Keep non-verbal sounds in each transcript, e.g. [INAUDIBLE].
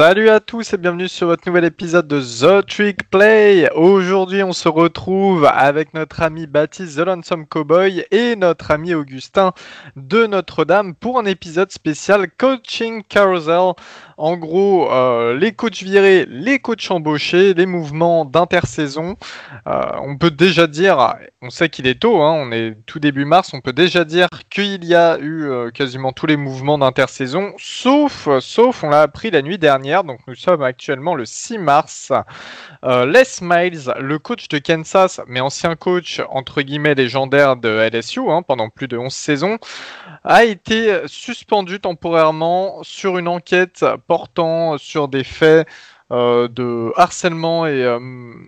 Salut à tous et bienvenue sur votre nouvel épisode de The Trick Play. Aujourd'hui, on se retrouve avec notre ami Baptiste The Lonesome Cowboy et notre ami Augustin de Notre-Dame pour un épisode spécial Coaching Carousel. En gros, euh, les coachs virés, les coachs embauchés, les mouvements d'intersaison. Euh, on peut déjà dire, on sait qu'il est tôt, hein, on est tout début mars, on peut déjà dire qu'il y a eu euh, quasiment tous les mouvements d'intersaison, sauf, sauf, on l'a appris la nuit dernière, donc nous sommes actuellement le 6 mars. Les Miles, le coach de Kansas, mais ancien coach entre guillemets légendaire de LSU hein, pendant plus de 11 saisons, a été suspendu temporairement sur une enquête portant sur des faits euh, de harcèlement et euh,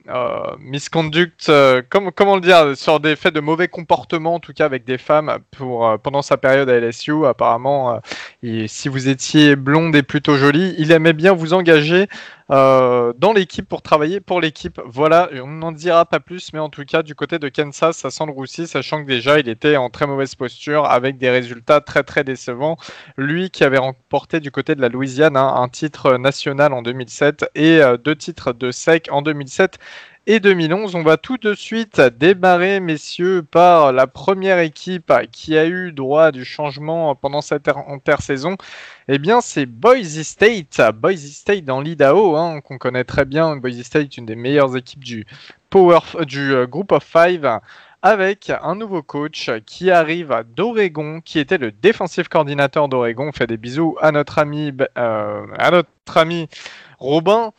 euh, misconduct, comment le dire, sur des faits de mauvais comportement, en tout cas avec des femmes pour, pendant sa période à LSU. Apparemment, et si vous étiez blonde et plutôt jolie, il aimait bien vous engager dans l'équipe pour travailler pour l'équipe. Voilà, on n'en dira pas plus, mais en tout cas, du côté de Kansas, ça sent le roussi, sachant que déjà il était en très mauvaise posture avec des résultats très très décevants. Lui qui avait remporté du côté de la Louisiane hein, un titre national en 2007 et euh, deux titres de SEC en 2007 et 2011. On va tout de suite démarrer, messieurs, par la première équipe qui a eu droit du changement pendant cette intersaison. Eh bien, c'est Boise State. Boise State dans l'Idaho, hein, qu'on connaît très bien. Boise State, une des meilleures équipes du, Power, du euh, Group of Five avec un nouveau coach qui arrive d'Oregon, qui était le défensif coordinateur d'Oregon. On fait des bisous à notre ami, euh, à notre ami Robin.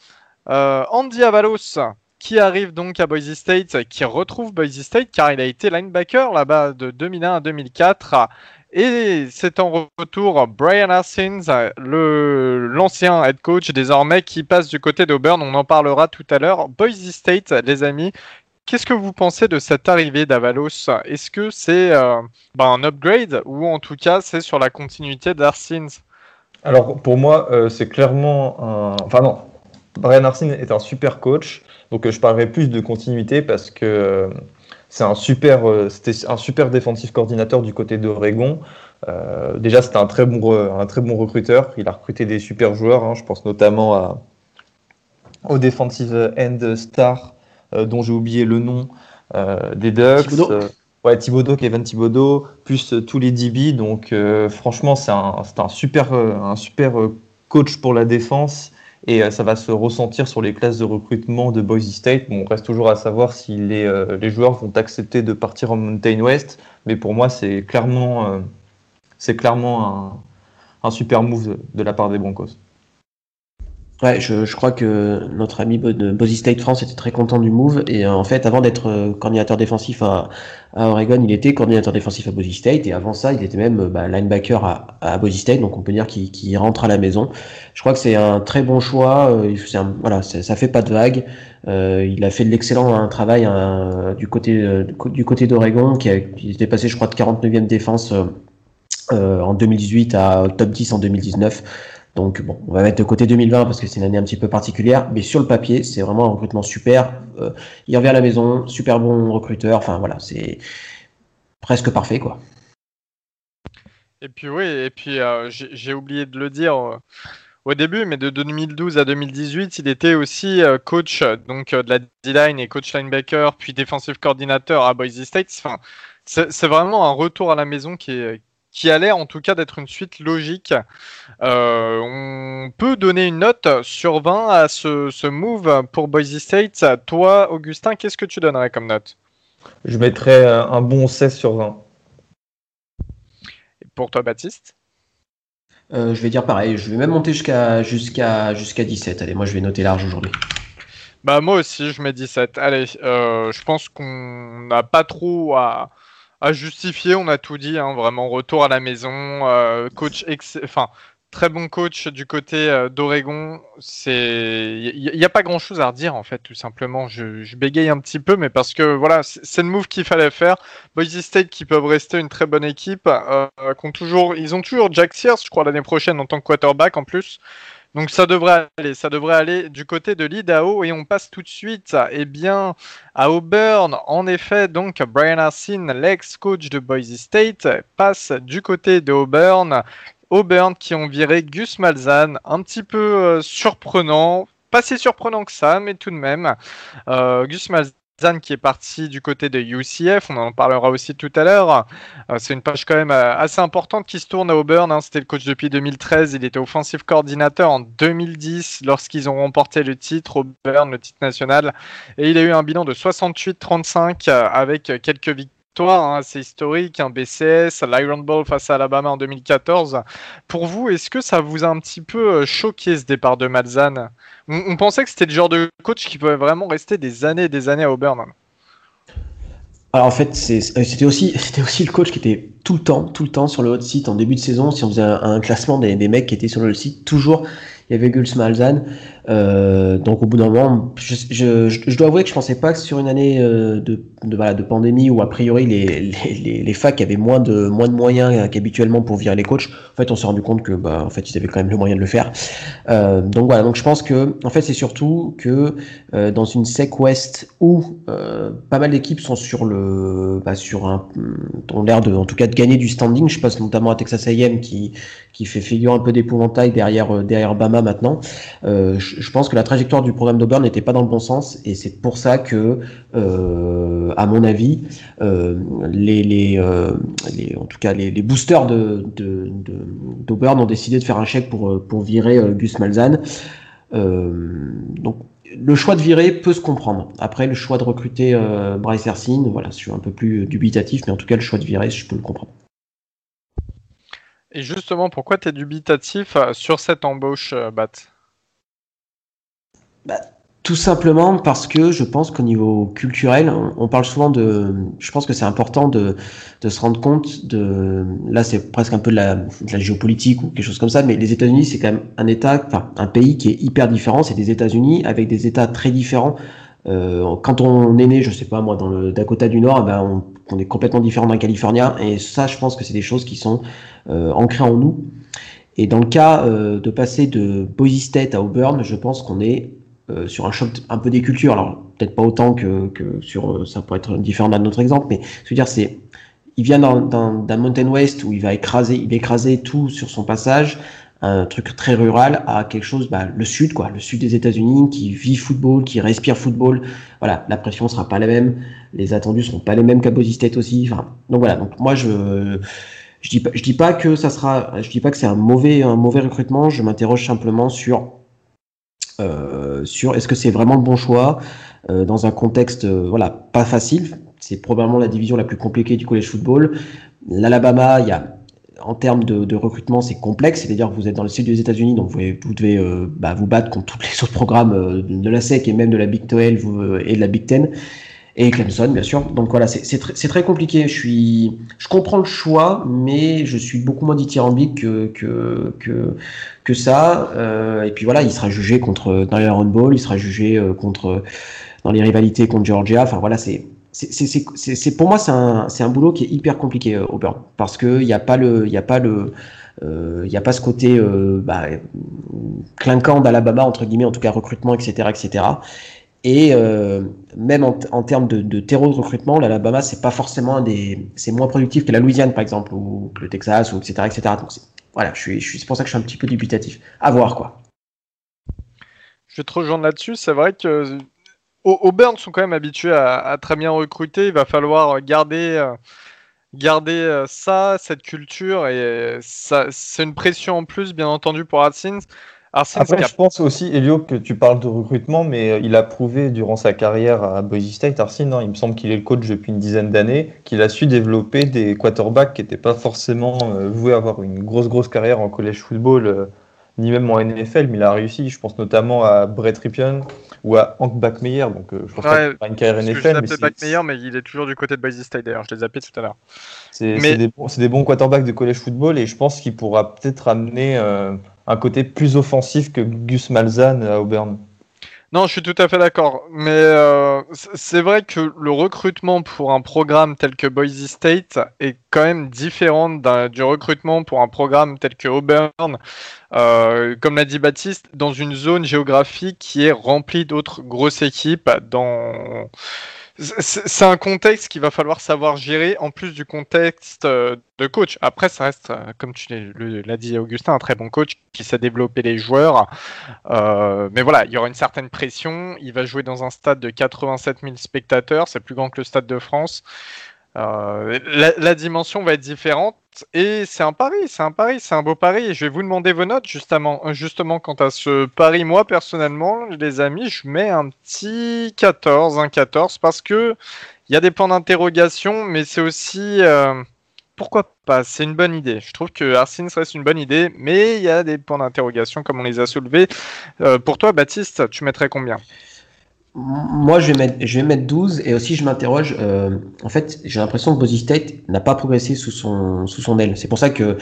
Euh, Andy Avalos, qui arrive donc à Boise State, qui retrouve Boise State car il a été linebacker là-bas de 2001 à 2004. Et c'est en retour Brian Arsins, le, l'ancien head coach désormais qui passe du côté d'Auburn. On en parlera tout à l'heure. Boise State, les amis, Qu'est-ce que vous pensez de cette arrivée d'Avalos? Est-ce que c'est euh, bah, un upgrade ou en tout cas c'est sur la continuité d'Arsins Alors pour moi, euh, c'est clairement un. Enfin non, Brian Arsins est un super coach, donc euh, je parlerai plus de continuité parce que c'est un super, c'était un super défensif coordinateur du côté d'Oregon. déjà, c'était un très bon, un très bon recruteur. Il a recruté des super joueurs. Hein. je pense notamment à, au defensive end star euh, dont j'ai oublié le nom euh, des Ducks. Euh, ouais, Thibodeau, Kevin Thibodeau, plus tous les DB. Donc, franchement, c'est un, un, super, un super coach pour la défense et ça va se ressentir sur les classes de recrutement de Boise State. Bon, on reste toujours à savoir si les, les, joueurs vont accepter de partir en Mountain West, mais pour moi, c'est clairement, c'est clairement un, un, super move de la part des Broncos. Ouais, je, crois que notre ami de Boise State France était très content du move. Et euh, en fait, avant d'être euh, coordinateur défensif à, Oregon, il était coordinateur défensif à Boise State. Et avant ça, il était même euh, bah, linebacker à, à Boise State. Donc on peut dire qu'il rentre à la maison. Je crois que c'est un très bon choix. Un, voilà, ça fait pas de vague. Euh, il a fait de l'excellent un travail du côté du côté d'Oregon, qui, qui était passé, je crois, de 49e défense en 2018 à top 10 en 2019. Donc bon, on va mettre de côté 2020 parce que c'est une année un petit peu particulière, mais sur le papier, c'est vraiment un recrutement super. Euh, il revient à la maison, super bon recruteur. Enfin voilà, c'est presque parfait quoi. Et puis oui, et puis euh, j'ai oublié de le dire euh, au début, mais de 2012 à 2018, il était aussi coach donc de la D-line et coach linebacker, puis defensive coordinateur à Boise State. Enfin, c'est vraiment un retour à la maison qui est qui a l'air en tout cas d'être une suite logique. Euh, on peut donner une note sur 20 à ce, move pour Boise State. Toi, Augustin, qu'est-ce que tu donnerais comme note? Je mettrais un bon 16 sur 20. Et pour toi, Baptiste? Euh, Je vais dire pareil, je vais même monter jusqu'à jusqu'à jusqu'à 17. Allez, moi je vais noter large aujourd'hui. Bah moi aussi, je mets 17. Allez, euh, je pense qu'on n'a pas trop à à justifier, on a tout dit, hein, vraiment retour à la maison, euh, coach, enfin très bon coach du côté euh, d'Oregon. C'est, il n'y a, pas grand chose à redire en fait, tout simplement. Je, bégaye un petit peu, mais parce que voilà, c'est le move qu'il fallait faire. Boise State qui peuvent rester une très bonne équipe, euh, toujours, ils ont toujours Jack Sears, je crois l'année prochaine en tant que quarterback en plus. Donc ça devrait aller, ça devrait aller du côté de l'Idaho et on passe tout de suite eh bien, à Auburn. En effet, donc Brian Arsene, l'ex-coach de Boise State, passe du côté de Auburn. Auburn qui ont viré Gus Malzahn, un petit peu surprenant, pas si surprenant que ça, mais tout de même. Gus Malzahn qui est parti du côté de UCF, on en parlera aussi tout à l'heure. Euh, c'est une page quand même euh, assez importante qui se tourne à Auburn. Hein. C'était le coach depuis 2013, il était offensive coordinateur en 2010 lorsqu'ils ont remporté le titre Auburn, le titre national. Et il a eu un bilan de 68-35 euh, avec quelques victoires Hein, c'est historique, un BCS, l'Iron Bowl face à Alabama en 2014. Pour vous, est-ce que ça vous a un petit peu euh, choqué ce départ de Malzahn? On, pensait que c'était le genre de coach qui pouvait vraiment rester des années et des années à Auburn. Alors en fait, euh, c'était aussi, le coach qui était tout le temps, tout le temps sur le hot site en début de saison. Si on faisait un, classement des, des, mecs qui étaient sur le site, toujours il y avait Guls Malzahn. Euh, donc au bout d'un moment, je, je, je, dois avouer que je pensais pas que sur une année euh, de, de, voilà, de pandémie où a priori les, les, les, facs avaient moins de, moins de moyens qu'habituellement pour virer les coachs, en fait on s'est rendu compte que bah, en fait ils avaient quand même le moyen de le faire. Euh, donc voilà, donc je pense que en fait c'est surtout que euh, dans une sec ouest où euh, pas mal d'équipes sont sur le bah, sur un ont l'air de en tout cas de gagner du standing, je pense notamment à Texas A&M qui qui fait figure un peu d'épouvantail derrière derrière Bama maintenant. Euh, je pense que la trajectoire du programme d'Auburn n'était pas dans le bon sens et c'est pour ça que, euh, à mon avis, euh, euh, les, en tout cas les, boosters de, d'Auburn ont décidé de faire un chèque pour, virer Gus Malzahn. donc le choix de virer peut se comprendre. Après, le choix de recruter Bryce Ersine, voilà, je suis un peu plus dubitatif, mais en tout cas, le choix de virer, je peux le comprendre. Et justement, pourquoi tu es dubitatif sur cette embauche, Bat? Bah, tout simplement parce que je pense qu'au niveau culturel, on, parle souvent de. Je pense que c'est important de, de, se rendre compte de. Là, c'est presque un peu de la, de la, géopolitique ou quelque chose comme ça, mais les États-Unis, c'est quand même un État, enfin, un pays qui est hyper différent. C'est des États-Unis avec des États très différents. Euh, quand on est né, je sais pas moi, dans le Dakota du Nord, eh ben on, on, est complètement différent d'un Californien. Et ça, je pense que c'est des choses qui sont euh, ancrées en nous. Et dans le cas euh, de passer de Boise State à Auburn, je pense qu'on est euh, sur un choc un peu des cultures. Alors peut-être pas autant que, que sur euh, ça pourrait être différent d'un autre exemple, mais je veux dire c'est il vient d'un Mountain West où il va écraser il écraser tout sur son passage un truc très rural à quelque chose, bah, le sud, quoi, le sud des États-Unis, qui vit football, qui respire football. Voilà, la pression sera pas la même, les attendus seront pas les mêmes qu'à Boise State aussi. Enfin, donc voilà, donc moi je je dis pas, je dis pas que ça sera, je dis pas que c'est un mauvais un mauvais recrutement. Je m'interroge simplement sur euh, sur est-ce que c'est vraiment le bon choix euh, dans un contexte euh, voilà pas facile. C'est probablement la division la plus compliquée du college football. L'Alabama, il y a en termes de, recrutement, c'est complexe. C'est-à-dire que vous êtes dans le sud des États-Unis, donc vous, devez bah, vous battre contre tous les autres programmes de la SEC et même de la Big 12 et de la Big Ten et Clemson, bien sûr. Donc voilà, c'est très, compliqué. Je suis, je comprends le choix, mais je suis beaucoup moins dithyrambique que, que, que, que ça. Euh, et puis voilà, il sera jugé contre dans les Ball, il sera jugé euh, contre dans les rivalités contre Georgia. Enfin voilà, c'est c'est pour moi c'est un, un boulot qui est hyper compliqué euh, Auburn parce que il n'y a pas le il y a pas le il n'y a pas ce côté bah, clinquant d'Alabama entre guillemets en tout cas recrutement etc etc et euh, même en, en, termes de, de terreau de recrutement, l'Alabama, c'est pas forcément des, c'est moins productif que la Louisiane, par exemple, ou que le Texas, ou etc., etc. Donc voilà, je suis, c'est pour ça que je suis un petit peu dubitatif. À voir, quoi. Je vais te rejoindre là-dessus. C'est vrai que Auburn sont quand même habitués à, très bien recruter. Il va falloir garder, euh, garder euh, ça, cette culture, et c'est une pression en plus, bien entendu, pour Hutchins. Après, je pense aussi, Elio, que tu parles de recrutement, mais euh, il a prouvé durant sa carrière à Boise State, Arsene, hein, il me semble qu'il est le coach depuis une dizaine d'années, qu'il a su développer des quarterbacks qui n'étaient pas forcément euh, voués à avoir une grosse, grosse carrière en college football, euh, ni même en NFL, mais il a réussi. Je pense notamment à Brett Ripien ou à Hank Backmeyer. Donc, je pense ouais, pas une carrière NFL. Je mais Backmeyer, mais il est toujours du côté de Boise State d'ailleurs. Je l'ai zappé tout à l'heure. C'est des, des, bons quarterbacks de college football et je pense qu'il pourra peut-être amener un côté plus offensif que Gus Malzahn à Auburn. Non, je suis tout à fait d'accord. Mais euh, c'est vrai que le recrutement pour un programme tel que Boise State est quand même différent du recrutement pour un programme tel que Auburn. Euh, comme l'a dit Baptiste, dans une zone géographique qui est remplie d'autres grosses équipes dans c'est un contexte qu'il va falloir savoir gérer en plus du contexte euh, de coach. Après, ça reste, euh, comme tu l'as dit Augustin, un très bon coach qui sait développer les joueurs. Euh, mais voilà, il y aura une certaine pression. Il va jouer dans un stade de 87 000 spectateurs, c'est plus grand que le stade de France. La, dimension va être différente et c'est un pari, c'est un pari, c'est un beau pari. Je vais vous demander vos notes justement, justement quant à ce pari. Moi personnellement, les amis, je mets un petit 14, un 14 parce que il y a des points d'interrogation, mais c'est aussi euh, pourquoi pas. C'est une bonne idée. Je trouve que Arsene reste une bonne idée, mais il y a des points d'interrogation comme on les a soulevés. Euh, pour toi, Baptiste, tu mettrais combien? Moi, je vais, mettre, je vais mettre 12 et aussi je m'interroge. Euh, en fait, j'ai l'impression que Bozy State n'a pas progressé sous son, sous son aile. C'est pour ça que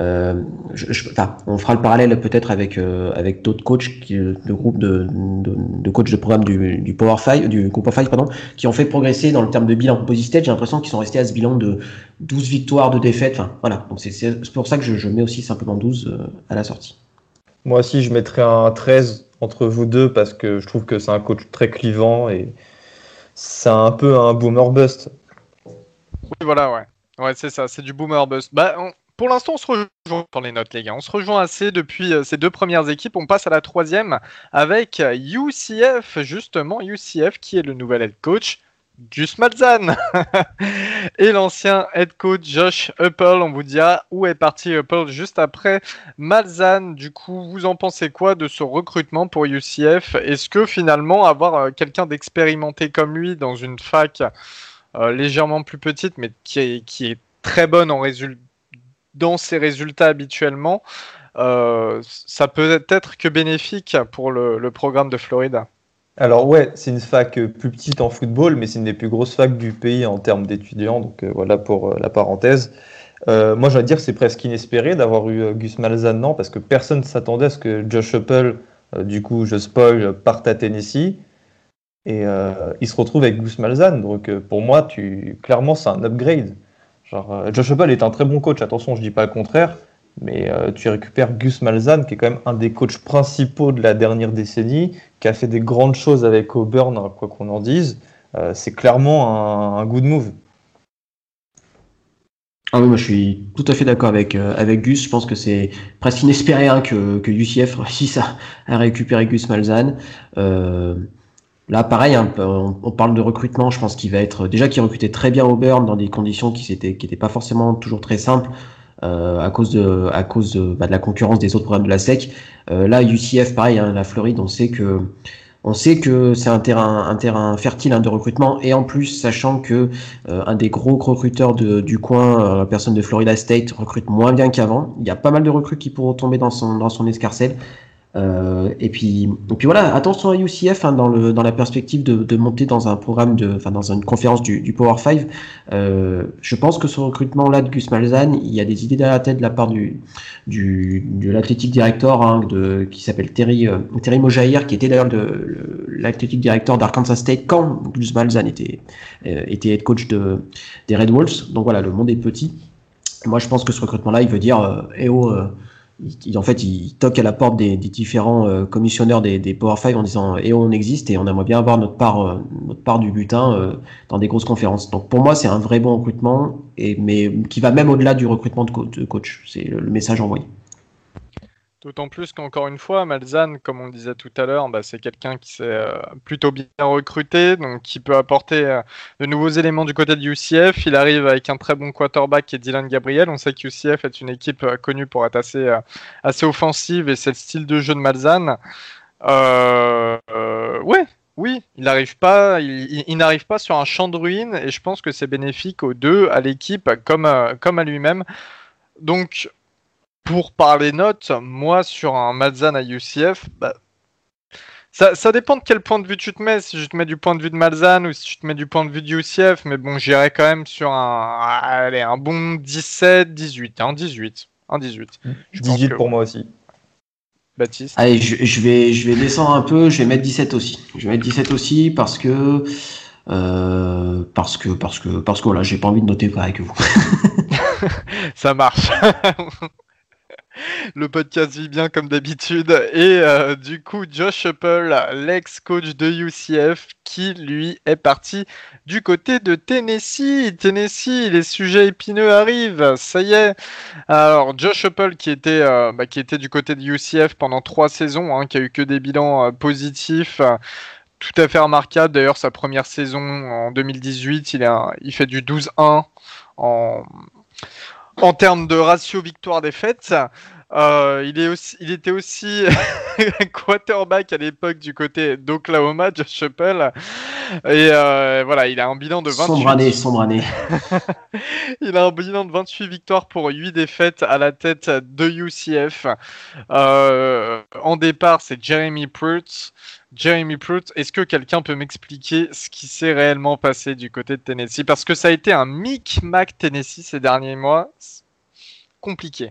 euh, je, enfin, on fera le parallèle peut-être avec, euh, avec d'autres coachs qui, de groupes de, de, de coachs de programme du, du Power 5, du Group of 5, pardon, qui ont fait progresser dans le terme de bilan. Bozy State, j'ai l'impression qu'ils sont restés à ce bilan de 12 victoires, de défaites. Enfin, voilà. Donc c'est pour ça que je, je mets aussi simplement 12 euh, à la sortie. Moi aussi, je mettrais un 13 entre vous deux parce que je trouve que c'est un coach très clivant et c'est un peu un boomer bust. Oui, voilà, ouais. Ouais, c'est ça, c'est du boomer bust. Bah, pour l'instant, on se rejoint dans les notes, les gars. On se rejoint assez depuis euh, ces deux premières équipes. On passe à la troisième avec UCF, justement, UCF qui est le nouvel head coach Gus [LAUGHS] Malzahn et l'ancien head coach Josh Uppel. On vous dira où est parti Uppel juste après Malzahn? Du coup, vous en pensez quoi de ce recrutement pour UCF Est-ce que finalement avoir euh, quelqu'un d'expérimenté comme lui dans une fac euh, légèrement plus petite, mais qui est, qui est très bonne en dans ses résultats habituellement, euh, ça peut être que bénéfique pour le programme de Florida? Alors ouais, c'est une fac plus petite en football, mais c'est une des plus grosses facs du pays en termes d'étudiants. Donc euh, voilà pour euh, la parenthèse. Euh, moi, je dire c'est presque inespéré d'avoir eu Gus Malzahn, non, parce que personne ne s'attendait à ce que Josh Uppel, du coup, je spoil, parte à Tennessee. Et il se retrouve avec Gus Malzahn. Donc pour moi, tu... clairement, c'est un upgrade. Genre, Josh Uppel est un très bon coach, attention, je dis pas le contraire. Mais euh, tu récupères Gus Malzahn, qui est quand même un des coachs principaux de la dernière décennie, qui a fait des grandes choses avec Auburn, hein, quoi qu'on en dise. Euh, c'est clairement un, good move. Ah oui, moi je suis tout à fait d'accord avec, euh, avec Gus. Je pense que c'est presque inespéré hein, que, que UCF réussisse à, à récupérer Gus Malzahn. Là, pareil, hein, on, parle de recrutement. Je pense qu'il va être déjà qu'il recrutait très bien Auburn dans des conditions qui n'étaient qui pas forcément toujours très simples. Euh, à cause de à cause de, bah, de, la concurrence des autres programmes de la SEC. Euh, là, UCF, pareil, hein, la Floride, on sait que on sait que c'est un terrain, un terrain fertile hein, de recrutement et en plus, sachant que euh, un des gros recruteurs de, du coin, la personne de Florida State, recrute moins bien qu'avant. Il y a pas mal de recrues qui pourront tomber dans son, dans son escarcelle. Euh, et puis, et puis voilà, attention à UCF hein, dans, le, dans la perspective de, de, monter dans un programme de, enfin dans une conférence du, du Power 5. Euh, je pense que ce recrutement-là de Gus Malzahn, il y a des idées dans la tête de la part du, du de l'athlétique director hein, de, qui s'appelle Terry, euh, Terry Mojair, qui était d'ailleurs l'athlétique director d'Arkansas State quand Gus Malzahn était, euh, était head coach de, des Red Wolves. Donc voilà, le monde est petit. Moi, je pense que ce recrutement-là, il veut dire, euh, eh oh, il, en fait, il toque à la porte des, différents euh, commissionnaires des, Power 5 en disant et on existe et on aimerait bien avoir notre part, euh, notre part du butin euh, dans des grosses conférences. Donc pour moi, c'est un vrai bon recrutement, et, mais qui va même au-delà du recrutement de coach. C'est le message envoyé. D'autant plus qu'encore une fois, Malzahn, comme on disait tout à l'heure, bah, c'est quelqu'un qui s'est euh, plutôt bien recruté, donc qui peut apporter euh, de nouveaux éléments du côté de UCF. Il arrive avec un très bon quarterback qui Dylan Gabriel. On sait que UCF est une équipe euh, connue pour être assez, offensive et c'est le style de jeu de Malzahn. ouais, oui, il n'arrive pas, il, n'arrive pas sur un champ de ruines et je pense que c'est bénéfique aux deux, à l'équipe comme, comme à lui-même. Donc pour parler notes, moi sur un Malzahn à UCF, bah, ça, dépend de quel point de vue tu te mets. Si je te mets du point de vue de Malzahn ou si tu te mets du point de vue de UCF, mais bon, j'irai quand même sur un, allez, un bon 17, 18, un 18, un 18. 18 pour moi aussi. Baptiste. Allez, je, vais, je vais descendre un peu, je vais mettre 17 aussi. Je vais mettre 17 aussi parce que. Euh, parce que parce que parce que voilà j'ai pas envie de noter pareil que vous [LAUGHS] ça marche [LAUGHS] le podcast vit bien comme d'habitude. Et euh, du coup, Josh Apple, l'ex-coach de UCF, qui lui est parti du côté de Tennessee. Tennessee, les sujets épineux arrivent. Ça y est. Alors, Josh Apple, qui était, euh, bah, qui était du côté de UCF pendant trois saisons, hein, qui a eu que des bilans euh, positifs tout à fait remarquable. D'ailleurs, sa première saison en 2018, il, il fait du 12-1 en, en termes de ratio victoire-défaite. Euh, il, est aussi, il était aussi [LAUGHS] quarterback à l'époque du côté d'Oklahoma, Josh Chappell. Et euh, voilà, il a un bilan de 28. Sombre année, sombre année. [LAUGHS] il a un bilan de 28 victoires pour 8 défaites à la tête de UCF. Euh, en départ, c'est Jeremy Pruitt. Jeremy Pruitt, est-ce que quelqu'un peut m'expliquer ce qui s'est réellement passé du côté de Tennessee? Parce que ça a été un micmac Tennessee ces derniers mois. Compliqué.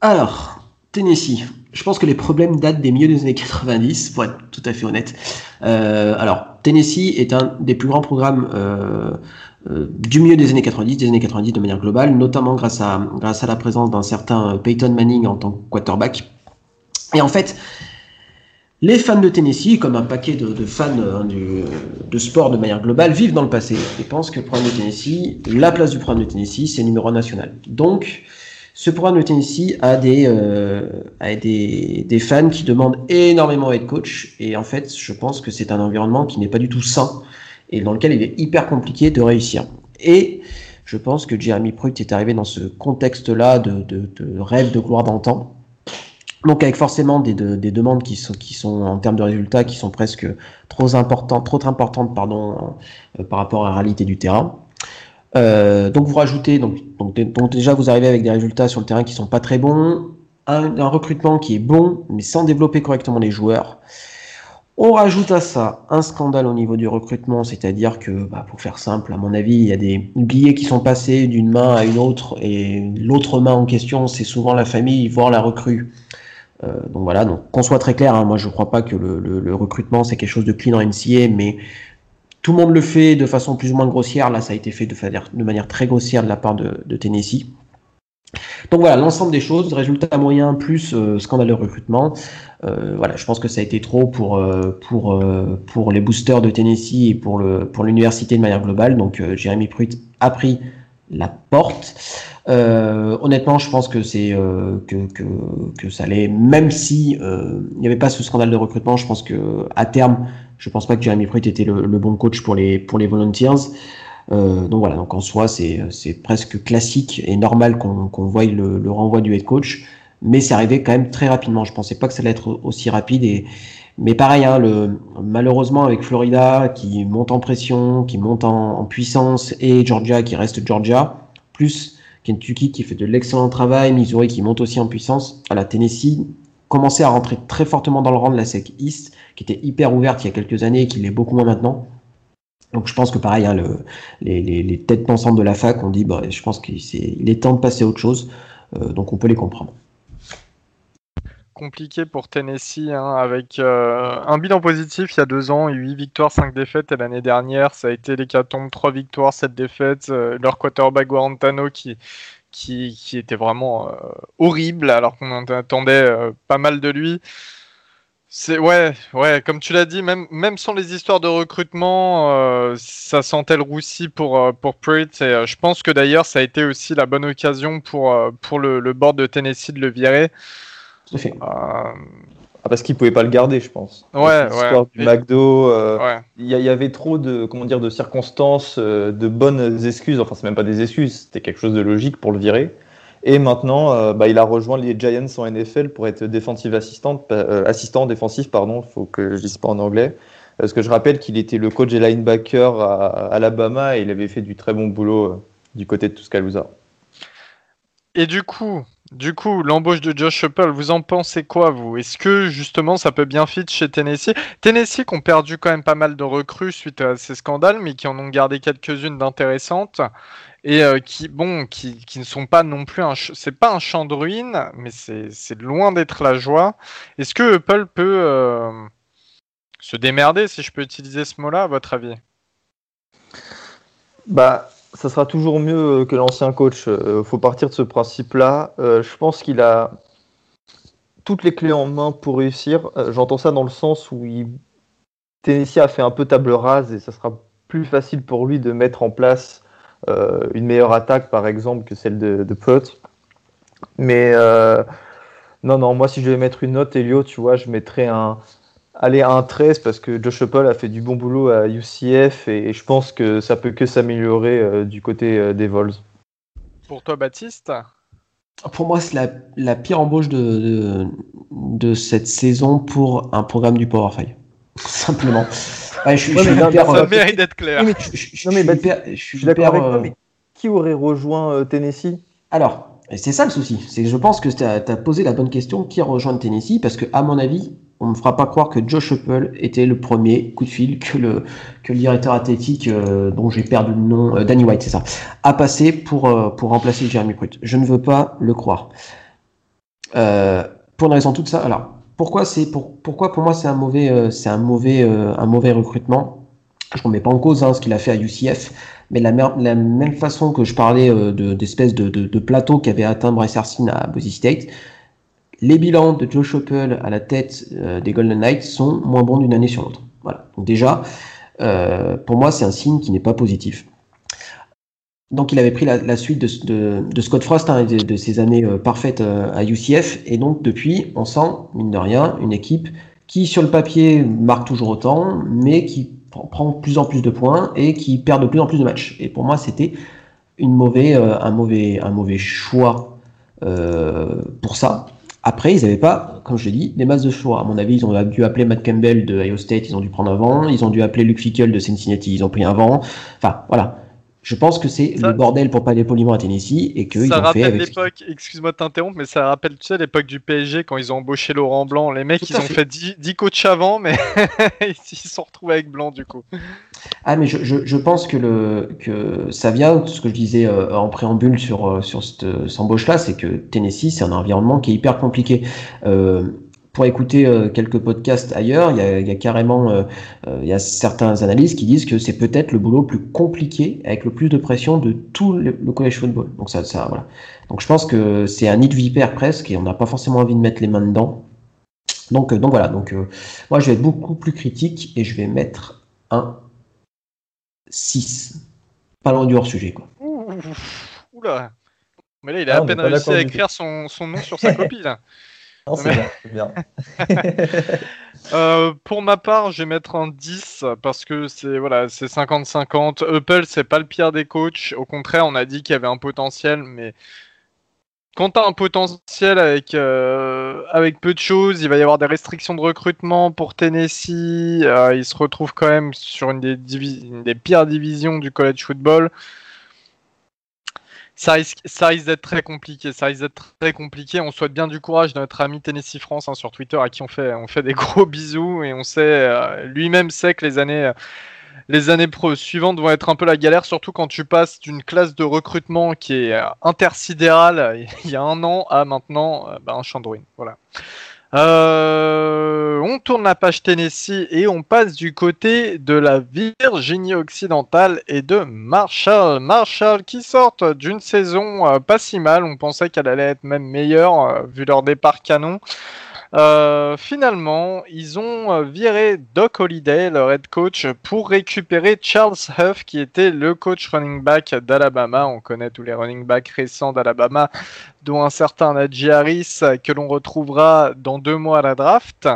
Alors, Tennessee. Je pense que les problèmes datent des milieux des années 90, pour être tout à fait honnête. Euh, alors, Tennessee est un des plus grands programmes euh, euh, du milieu des années 90, des années 90 de manière globale, notamment grâce à, grâce à la présence d'un certain Peyton Manning en tant que quarterback. Et en fait, les fans de Tennessee, comme un paquet de, fans du, de sport de manière globale, vivent dans le passé et pensent que le programme de Tennessee, la place du programme de Tennessee, c'est numéro national. Donc, ce programme de Tennessee a des, euh, a des, des, fans qui demandent énormément à être coach. Et en fait, je pense que c'est un environnement qui n'est pas du tout sain et dans lequel il est hyper compliqué de réussir. Et je pense que Jeremy Pruitt est arrivé dans ce contexte-là de, de rêve de gloire d'antan donc avec forcément des, des, demandes qui sont, qui sont en termes de résultats qui sont presque trop importantes, trop importantes pardon, euh, par rapport à la réalité du terrain. Euh, donc vous rajoutez donc, donc, déjà vous arrivez avec des résultats sur le terrain qui sont pas très bons, un, un, recrutement qui est bon mais sans développer correctement les joueurs. On rajoute à ça un scandale au niveau du recrutement, c'est-à-dire que, bah, pour faire simple, à mon avis, il y a des billets qui sont passés d'une main à une autre, et l'autre main en question, c'est souvent la famille, voire la recrue. Euh, donc voilà, donc qu'on soit très clair, hein, moi je ne crois pas que le, recrutement c'est quelque chose de clean en NCA, mais tout le monde le fait de façon plus ou moins grossière. Là, ça a été fait de, manière très grossière de la part de, Tennessee. Donc voilà, l'ensemble des choses, résultat moyen plus euh, scandaleux recrutement. Euh, voilà, je pense que ça a été trop pour les boosters de Tennessee et pour l'université de manière globale. Donc Jérémy Pruitt a pris la porte. Euh, honnêtement, je pense que c'est euh, que, que, que, ça allait, même si euh, il n'y avait pas ce scandale de recrutement, je pense que à terme, je pense pas que Jeremy Pruitt était le, bon coach pour les pour les Volunteers. donc voilà, donc en soi, c'est presque classique et normal qu'on qu'on voie le, le, renvoi du head coach, mais c'est arrivé quand même très rapidement. Je pensais pas que ça allait être aussi rapide et mais pareil, hein, malheureusement avec Florida qui monte en pression, qui monte en, puissance et Georgia qui reste Georgia, plus Kentucky qui fait de l'excellent travail, Missouri qui monte aussi en puissance. À la Tennessee commençait à rentrer très fortement dans le rang de la SEC East, qui était hyper ouverte il y a quelques années et qui l'est beaucoup moins maintenant. Donc je pense que pareil, hein, le, les, têtes pensantes de la fac ont dit, bah, je pense qu'il est, il est temps de passer à autre chose. Euh, donc on peut les comprendre compliqué pour Tennessee, hein, avec euh, un bilan positif il y a deux ans, 8 victoires, 5 défaites, et l'année dernière, ça a été l'hécatombe, 3 victoires, 7 défaites, euh, leur quarterback Guarantano qui, qui, qui était vraiment euh, horrible, alors qu'on attendait pas mal de lui. C'est ouais, ouais, comme tu l'as dit, même même sans les histoires de recrutement, ça sentait le roussi pour pour. Et je pense que d'ailleurs, ça a été aussi la bonne occasion pour pour le board de Tennessee de le virer. Euh, ah, parce qu'il pouvait pas le garder, je pense. Ouais, ouais. du McDo, euh, il y, avait trop de, comment dire, de circonstances, euh, de bonnes excuses. Enfin, c'est même pas des excuses, c'était quelque chose de logique pour le virer. Et maintenant, bah, il a rejoint les Giants en NFL pour être defensive assistant, assistant défensif, pardon. Faut que je dise pas en anglais. Parce que je rappelle qu'il était le coach des linebackers à, Alabama et il avait fait du très bon boulot du côté de Tuscaloosa. Et du coup, du coup, l'embauche de Josh Apple, vous en pensez quoi, vous? Est-ce que justement ça peut bien fit chez Tennessee? Tennessee qui ont perdu quand même pas mal de recrues suite à ces scandales, mais qui en ont gardé quelques-unes d'intéressantes et euh, qui, bon, qui, qui, ne sont pas non plus un, c'est pas un champ de ruines, mais c'est loin d'être la joie. Est-ce que Apple peut euh, se démerder, si je peux utiliser ce mot-là, à votre avis? Bah ça sera toujours mieux euh, que l'ancien coach. Il euh, faut partir de ce principe-là. Euh, je pense qu'il a, toutes les clés en main pour réussir. J'entends ça dans le sens où il... Tennessee a fait un peu table rase et ça sera plus facile pour lui de mettre en place une meilleure attaque, par exemple, que celle de, de Mais non, non, moi, si je devais mettre une note, Elio, tu vois, je mettrais un, aller à un 13 parce que Josh Apple a fait du bon boulot à UCF et, je pense que ça peut que s'améliorer du côté des Vols. Pour toi, Baptiste? Pour moi, c'est la, pire embauche de, de, cette saison pour un programme du Power 5. Simplement. [LAUGHS] je, suis, ça mérite d'être clair. je, suis d'accord avec toi, euh, mais qui aurait rejoint euh, Tennessee? Alors, c'est ça le souci. C'est que je pense que tu as, posé la bonne question qui rejoint Tennessee parce que, à mon avis, on ne me fera pas croire que Josh Apple était le premier coup de fil que le, que le directeur athlétique, euh, dont j'ai perdu le nom, euh, Danny White, c'est ça, a passé pour, euh, pour remplacer Jeremy Pruitt. Je ne veux pas le croire. pour une raison toute ça, alors pourquoi c'est pour, pourquoi pour moi c'est un mauvais c'est un mauvais un mauvais recrutement? Je ne remets pas en cause hein, ce qu'il a fait à UCF, mais la, la même façon que je parlais d'espèces de, de, de, plateau qu'avait atteint Bryce Harsin à Boise State, les bilans de Joe Choppel à la tête euh, des Golden Knights sont moins bons d'une année sur l'autre. Voilà. Donc déjà, euh, pour moi, c'est un signe qui n'est pas positif. Donc il avait pris la, suite de, Scott Frost hein, de, ses années euh, parfaites à UCF, et donc depuis, on sent, mine de rien, une équipe qui sur le papier marque toujours autant, mais qui prend plus en plus de points et qui perd de plus en plus de matchs. Et pour moi, c'était une mauvais, un, mauvais, un mauvais choix pour ça. Après, ils n'avaient pas, comme je l'ai dit, des masses de choix. À mon avis, ils ont dû appeler Matt Campbell de Iowa State, ils ont dû prendre un vent. Ils ont dû appeler Luke Fickle de Cincinnati, ils ont pris un vent. Enfin, voilà. Je pense que c'est le bordel pour pas aller poliment à Tennessee et qu'ils ont fait avec l'époque, excuse-moi de t'interrompre, mais ça rappelle tu sais l'époque du PSG quand ils ont embauché Laurent Blanc. Les mecs, ils ont fait 10, 10 coachs avant, mais [LAUGHS] ils se sont retrouvés avec Blanc du coup. Ah, mais je, je, je, pense que, le, que ça vient de ce que je disais euh, en préambule sur, euh, sur cette, cette embauche-là, c'est que Tennessee, c'est un environnement qui est hyper compliqué. Euh, pour écouter euh, quelques podcasts ailleurs, il y a, il y a carrément euh, euh, il y a certains analystes qui disent que c'est peut-être le boulot le plus compliqué avec le plus de pression de tout le, college football. Donc ça, ça voilà. Donc je pense que c'est un nid de vipère presque et on n'a pas forcément envie de mettre les mains dedans. Donc donc voilà. Donc moi je vais être beaucoup plus critique et je vais mettre un 6. Pas loin du hors sujet quoi. Oula. Mais là il a ah, à peine réussi à écrire son, son nom sur sa [LAUGHS] copie là. C'est bien. [LAUGHS] Euh, pour ma part, je vais mettre un 10 parce que c'est voilà, c'est 50-50. Apple, c'est pas le pire des coachs. Au contraire, on a dit qu'il y avait un potentiel, mais quand tu as un potentiel avec, euh, avec peu de choses, il va y avoir des restrictions de recrutement pour Tennessee. Euh, il se retrouve quand même sur une des, une des pires divisions du college football ça risque, ça risque d'être très compliqué. Ça risque d'être très compliqué. On souhaite bien du courage à notre ami Tennessee France hein, sur Twitter à qui on fait, on fait des [LAUGHS] gros bisous et on sait, euh, lui-même sait que les années, les années suivantes vont être un peu la galère, surtout quand tu passes d'une classe de recrutement qui est euh, intersidérale [LAUGHS] il y a un an à maintenant euh, bah, un ruines. Voilà. Euh, on tourne la page Tennessee et on passe du côté de la Virginie occidentale et de Marshall. Marshall qui sortent d'une saison euh, pas si mal, on pensait qu'elle allait être même meilleure euh, vu leur départ canon. Euh, finalement, ils ont euh, viré Doc Holliday, leur head coach, pour récupérer Charles Huff, qui était le coach running back d'Alabama. On connaît tous les running backs récents d'Alabama, dont un certain Najee Harris, que l'on retrouvera dans deux mois à la draft.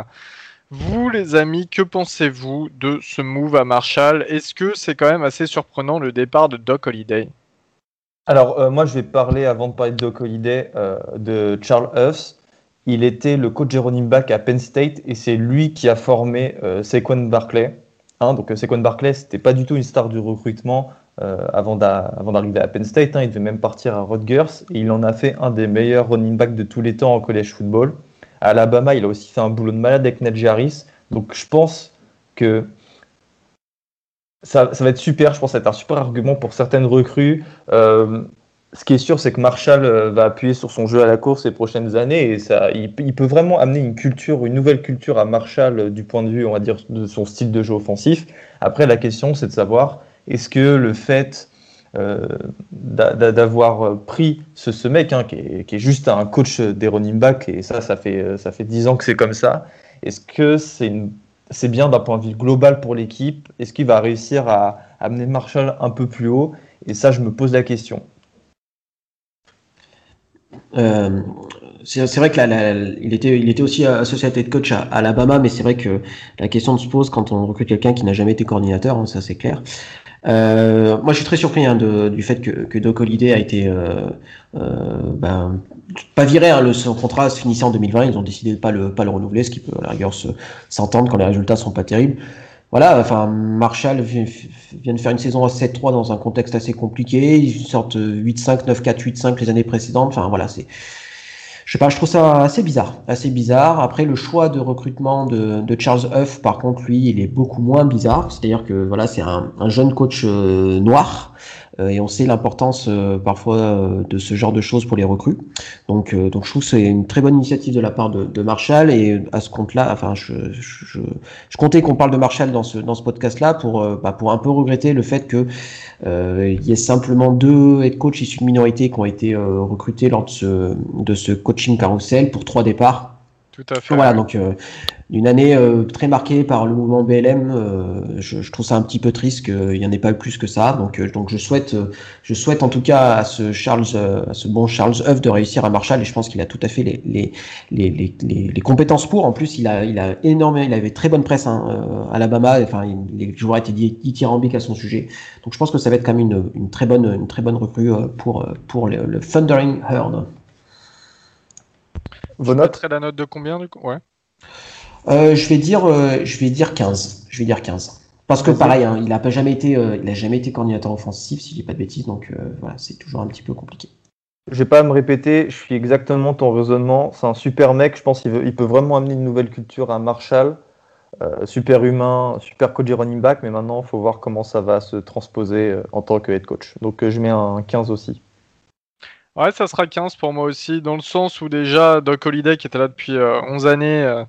Vous, les amis, que pensez-vous de ce move à Marshall? Est-ce que c'est quand même assez surprenant le départ de Doc Holliday? Alors, euh, moi, je vais parler, avant de parler de Doc Holliday, de Charles Huff il était le coach running back à Penn State et c'est lui qui a formé euh, Barclay. Hein, donc euh, Saquon Barclay, c'était pas du tout une star du recrutement euh, avant d'arriver à Penn State. Hein. il devait même partir à Rutgers et il en a fait un des meilleurs running backs de tous les temps en college football. À Alabama, il a aussi fait un boulot de malade avec Najee Harris. Donc je pense que ça, ça, va être super. Je pense que ça va être un super argument pour certaines recrues. Euh, ce qui est sûr, c'est que Marshall euh, va appuyer sur son jeu à la course les prochaines années et ça, il, peut vraiment amener une culture, une nouvelle culture à Marshall euh, du point de vue, on va dire, de son style de jeu offensif. Après, la question, c'est de savoir est-ce que le fait d'avoir pris ce, mec hein, qui, est, juste un coach des running et ça, ça fait, ça fait 10 ans que c'est comme ça. Est-ce que c'est c'est bien d'un point de vue global pour l'équipe? Est-ce qu'il va réussir à amener Marshall un peu plus haut? Et ça, je me pose la question. Euh, c'est vrai que il, était, il était aussi associé de coach à, Alabama, mais c'est vrai que la question se pose quand on recrute quelqu'un qui n'a jamais été coordinateur, hein, ça c'est clair. Euh, moi, je suis très surpris hein, du fait que, que Doc Holliday a été euh, ben, pas viré. Hein, le, son contrat se finissait en 2020. Ils ont décidé de pas le pas le renouveler, ce qui peut à la rigueur s'entendre quand les résultats sont pas terribles. Voilà, enfin Marshall vient de faire une saison à 7-3 dans un contexte assez compliqué. Ils sortent 8-5, 9-4, 8-5 les années précédentes. Enfin voilà, c'est je sais pas, je trouve ça assez bizarre, assez bizarre. Après, le choix de recrutement de, Charles Huff, par contre, lui, il est beaucoup moins bizarre. C'est-à-dire que voilà, c'est un, un, jeune coach euh, noir et on sait l'importance euh, parfois euh, de ce genre de choses pour les recrues. Donc, donc je trouve que c'est une très bonne initiative de la part de, de Marshall et à ce compte-là, enfin, je, je, je comptais qu'on parle de Marshall dans ce dans ce podcast-là pour bah, pour un peu regretter le fait que il y ait simplement deux head coachs issus de minorités qui ont été recrutés lors de ce de ce coaching carousel pour trois départs tout à fait. Voilà, donc euh, une année euh, très marquée par le mouvement BLM. Euh, je, trouve ça un petit peu triste qu'il n'y en ait pas eu plus que ça. Donc, donc je souhaite, je souhaite en tout cas à ce Charles, à ce bon Charles Huff de réussir à Marshall. Et je pense qu'il a tout à fait les, les, les, les, les compétences pour. En plus, il a, il a énormément, il avait très bonne presse hein, à Alabama. Enfin, les joueurs étaient dithyrambiques à son sujet. Donc, je pense que ça va être quand même une, une très bonne, une très bonne recrue pour pour le, le Thundering Herd. Vos notes la note de combien du coup? Ouais. Euh, je vais dire, euh, je vais dire 15. Je vais dire 15. Parce que pareil, hein, il n'a pas jamais été, euh, il a jamais été coordinateur offensif, si je dis pas de bêtises, donc voilà, c'est toujours un petit peu compliqué. Je vais pas me répéter, je suis exactement ton raisonnement. C'est un super mec, je pense qu'il il peut vraiment amener une nouvelle culture à Marshall. super humain, super coach running back, mais maintenant il faut voir comment ça va se transposer en tant que head coach. Donc je mets un 15 aussi. Ouais, ça sera 15 pour moi aussi, dans le sens où déjà Doc Holiday, qui était là depuis 11 euh, années, euh,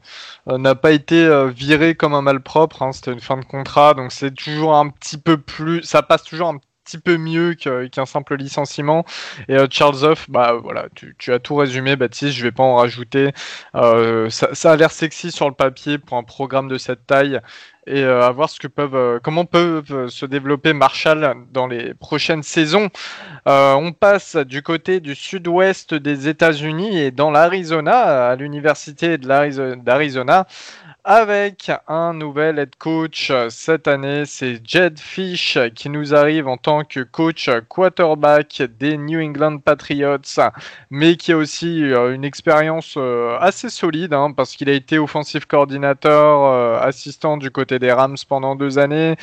euh, n'a pas été viré comme un malpropre. Hein, C'était une fin de contrat, donc c'est toujours un petit peu plus. Ça passe toujours un petit peu mieux qu'un simple licenciement. Et Charles Off, bah voilà, tu, as tout résumé, Baptiste, je vais pas en rajouter. ça, a l'air sexy sur le papier pour un programme de cette taille et euh, à voir ce que peuvent, euh, comment peuvent euh, se développer Marshall dans les prochaines saisons. on passe du côté du sud-ouest des États-Unis et dans l'Arizona, à l'université d'Arizona, avec un nouvel head coach cette année. C'est Jed Fish qui nous arrive en tant que coach quarterback des New England Patriots, mais qui a aussi une expérience assez solide hein, parce qu'il a été offensive coordinateur assistant du côté des Rams pendant deux années.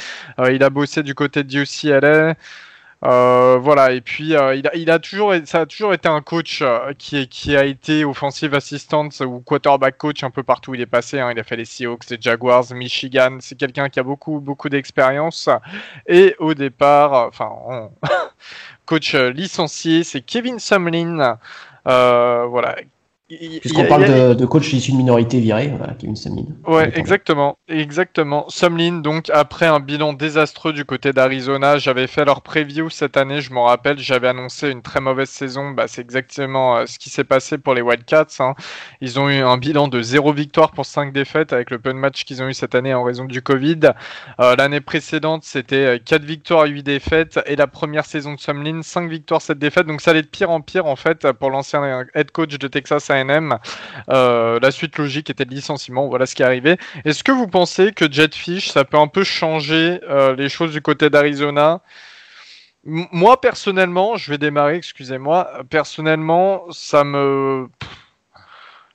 il a bossé du côté de UCLA. Euh, voilà, et puis euh, il, a, toujours, ça a toujours été un coach euh, qui, qui, a été offensive assistant ou quarterback coach un peu partout où il est passé. Hein. Il a fait les Seahawks, les Jaguars, Michigan. C'est quelqu'un qui a beaucoup, beaucoup d'expérience. Et au départ, enfin, [LAUGHS] coach licencié, c'est Kevin Sumlin. voilà, Puisqu'on parle de, de, coach issu de minorité virée, voilà, Kevin Sumlin. Ouais, exactement, exactement. Sumlin, donc après un bilan désastreux du côté d'Arizona, j'avais fait leur preview cette année, je m'en rappelle, j'avais annoncé une très mauvaise saison. Bah, c'est exactement euh, ce qui s'est passé pour les Wildcats. Hein. Ils ont eu un bilan de 0 victoire pour 5 défaites avec le peu de matchs qu'ils ont eu cette année en raison du Covid. Euh, L'année précédente, c'était 4 victoires, 8 défaites, et la première saison de Sumlin, 5 victoires, 7 défaites. Donc ça allait de pire en pire en fait pour l'ancien head coach de Texas euh, la suite logique était le licenciement. Voilà ce qui est arrivé. Est-ce que vous pensez que Jetfish, ça peut un peu changer euh, les choses du côté d'Arizona? Moi, personnellement, je vais démarrer, excusez-moi. Personnellement, ça me.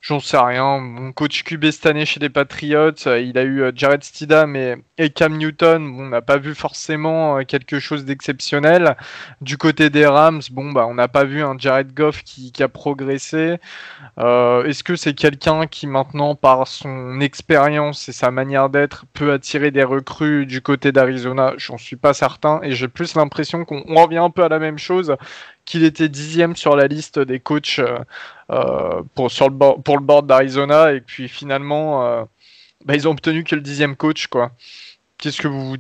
J'en sais rien. Mon coach QB cette année chez les Patriots, euh, il a eu euh, Jared Stidham et, Cam Newton. on n'a pas vu forcément euh, quelque chose d'exceptionnel. Du côté des Rams, bon, bah, on n'a pas vu un Jared Goff qui, a progressé. Est-ce que c'est quelqu'un qui maintenant, par son expérience et sa manière d'être, peut attirer des recrues du côté d'Arizona? J'en suis pas certain et j'ai plus l'impression qu'on revient un peu à la même chose qu'il était dixième sur la liste des coachs euh, euh, pour, sur le pour le board d'Arizona et puis finalement euh, bah, ils ont obtenu que le dixième coach quoi. Qu'est-ce que vous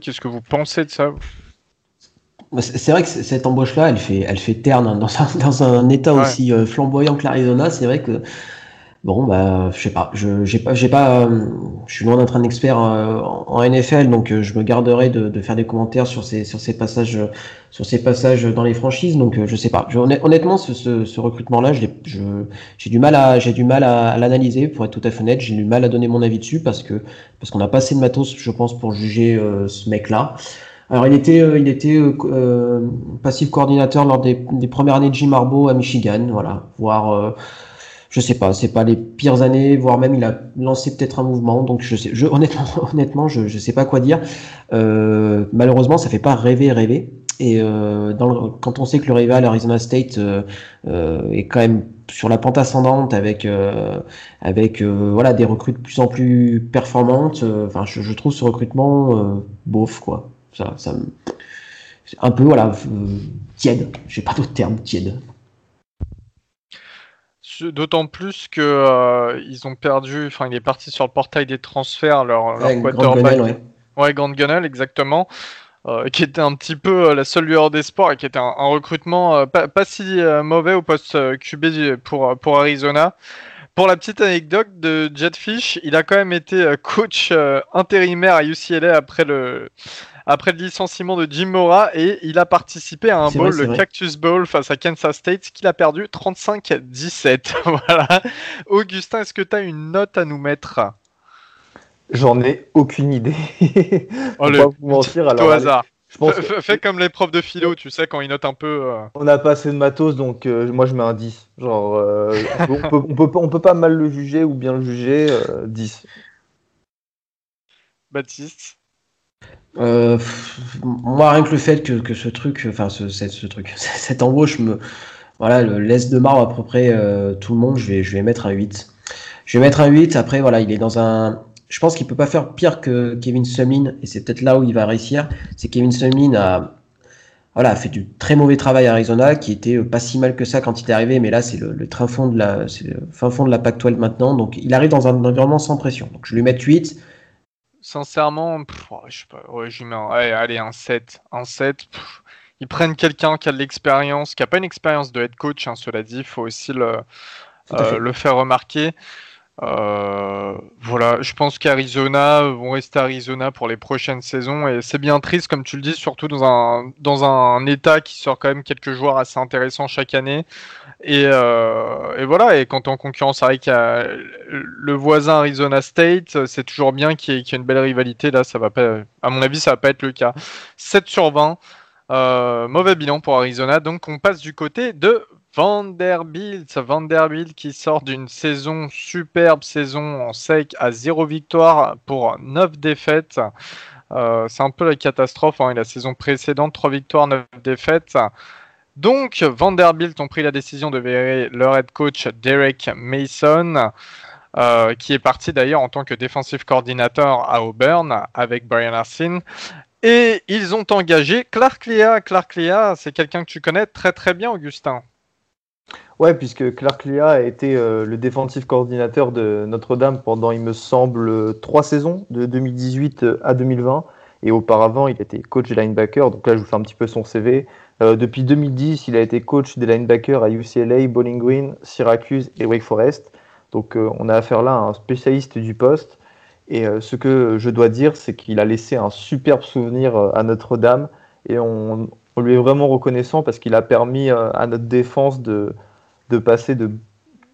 qu'est-ce que vous pensez de ça C'est vrai que cette embauche-là, elle fait, elle fait terne hein. dans, un, dans un état aussi flamboyant que l'Arizona. C'est vrai que Bon, bah, je sais pas. Je j'ai pas, j'ai pas. Euh, je suis loin d'être un expert euh, en, NFL, donc euh, je me garderai de, de, faire des commentaires sur ces sur ces passages sur ces passages dans les franchises. Donc je sais pas. Honnêtement, ce, ce, ce recrutement-là, j'ai du mal à j'ai du mal à, l'analyser pour être tout à fait honnête. J'ai du mal à donner mon avis dessus parce que parce qu'on n'a pas assez de matos, je pense, pour juger ce mec-là. Alors il était il était passif coordinateur lors des, des premières années de Jim Harbaugh à Michigan, voilà, voire je sais pas, c'est pas les pires années, voire même il a lancé peut-être un mouvement. Donc je sais, honnêtement, [LAUGHS] honnêtement, je, je sais pas quoi dire. Euh, malheureusement, ça fait pas rêver, rêver. Et euh, quand on sait que le rival Arizona State euh, est quand même sur la pente ascendante avec avec voilà des recrues de plus en plus performantes. Enfin, je, trouve ce recrutement bof quoi. Ça, ça un peu voilà tiède. J'ai pas d'autre terme tiède. D'autant plus que euh, ils ont perdu. Enfin, il est parti sur le portail des transferts leur, leur quarterback. Ouais. ouais, Grand Gunnell, exactement. Euh, qui était un petit peu euh, la seule lueur des sports et qui était un, recrutement pas, pas, si mauvais au poste QB pour, pour Arizona. Pour la petite anecdote de Jetfish, il a quand même été coach intérimaire à UCLA après le, après le licenciement de Jim Mora et il a participé à un bowl, le Cactus Bowl face à Kansas State, qu'il a perdu 35-17. [LAUGHS] voilà. Augustin, est-ce que tu as une note à nous mettre? J'en ai aucune idée. [LAUGHS] oh, le... pas vous mentir. Alors, au hasard. Je pense Fais comme les profs de philo, tu sais, quand ils notent un peu. Euh. On n'a pas assez de matos, donc euh, moi je mets un 10. Genre, euh, on, peut, on, peut, on, peut, pas mal le juger ou bien le juger, 10. Baptiste? Euh, moi, rien que le fait que, ce truc, enfin, ce, ce, truc, [LAUGHS] cette embauche me, voilà, laisse de marre à peu près euh, tout le monde, je vais, je vais mettre un 8. Je vais mettre un 8. Après, voilà, il est dans un. Je pense qu'il peut pas faire pire que Kevin Sumlin, et c'est peut-être là où il va réussir. C'est Kevin Sumlin a, voilà, a fait du très mauvais travail à Arizona, qui était pas si mal que ça quand il est arrivé, mais là, c'est le, le fin fond de la Pac-12 maintenant. Donc, il arrive dans un environnement sans pression. Donc, je lui mettre 8 sincèrement, je sais pas, ouais, j'y mets un, allez, un 7. Un 7. ils prennent quelqu'un qui a de l'expérience, qui n'a pas une expérience de head coach, hein, cela dit, il faut aussi le, euh, le faire remarquer. Euh, voilà, je pense qu'Arizona vont rester Arizona pour les prochaines saisons et c'est bien triste, comme tu le dis, surtout dans un, dans un état qui sort quand même quelques joueurs assez intéressants chaque année. Et, euh, voilà, et quand en concurrence avec euh, le voisin Arizona State, c'est toujours bien qu'il y, ait une belle rivalité. Là, ça va pas, à mon avis, ça va pas être le cas. 7 sur 20. mauvais bilan pour Arizona, donc on passe du côté de Vanderbilt, Vanderbilt qui sort d'une saison superbe, saison en sec à 0 victoire pour 9 défaites. Euh, c'est un peu la catastrophe. Hein. La saison précédente, 3 victoires, 9 défaites. Donc, Vanderbilt ont pris la décision de virer leur head coach Derek Mason, euh, qui est parti d'ailleurs en tant que défensif coordinateur à Auburn avec Brian Arsene. Et ils ont engagé Clark Lea. Clark Lea, c'est quelqu'un que tu connais très très bien, Augustin. Ouais, puisque Clark Lea a été euh, le défensif coordinateur de Notre-Dame pendant, il me semble, trois saisons, de 2018 à 2020. Et auparavant, il était coach des linebackers. Donc là, je vous fais un petit peu son CV. Euh, depuis 2010, il a été coach des linebackers à UCLA, Bowling Green, Syracuse et Wake Forest. Donc euh, on a affaire là à un spécialiste du poste. Et ce que je dois dire, c'est qu'il a laissé un superbe souvenir à Notre-Dame. Et on, on lui est vraiment reconnaissant parce qu'il a permis à notre défense de, de passer de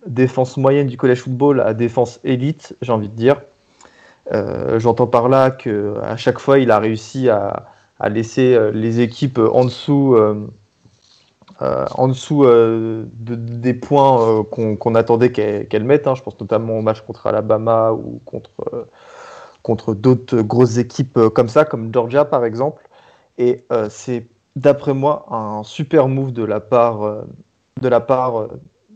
défense moyenne du collège football à défense élite, j'ai envie de dire. Euh, j'entends par là qu'à chaque fois, il a réussi à, laisser euh, les équipes en dessous, euh, en dessous des points qu'on attendait qu'elles mettent. Hein. Je pense notamment au match contre Alabama ou contre, contre d'autres grosses équipes comme ça, comme Georgia par exemple. Et c'est, d'après moi, un super move de la part de la part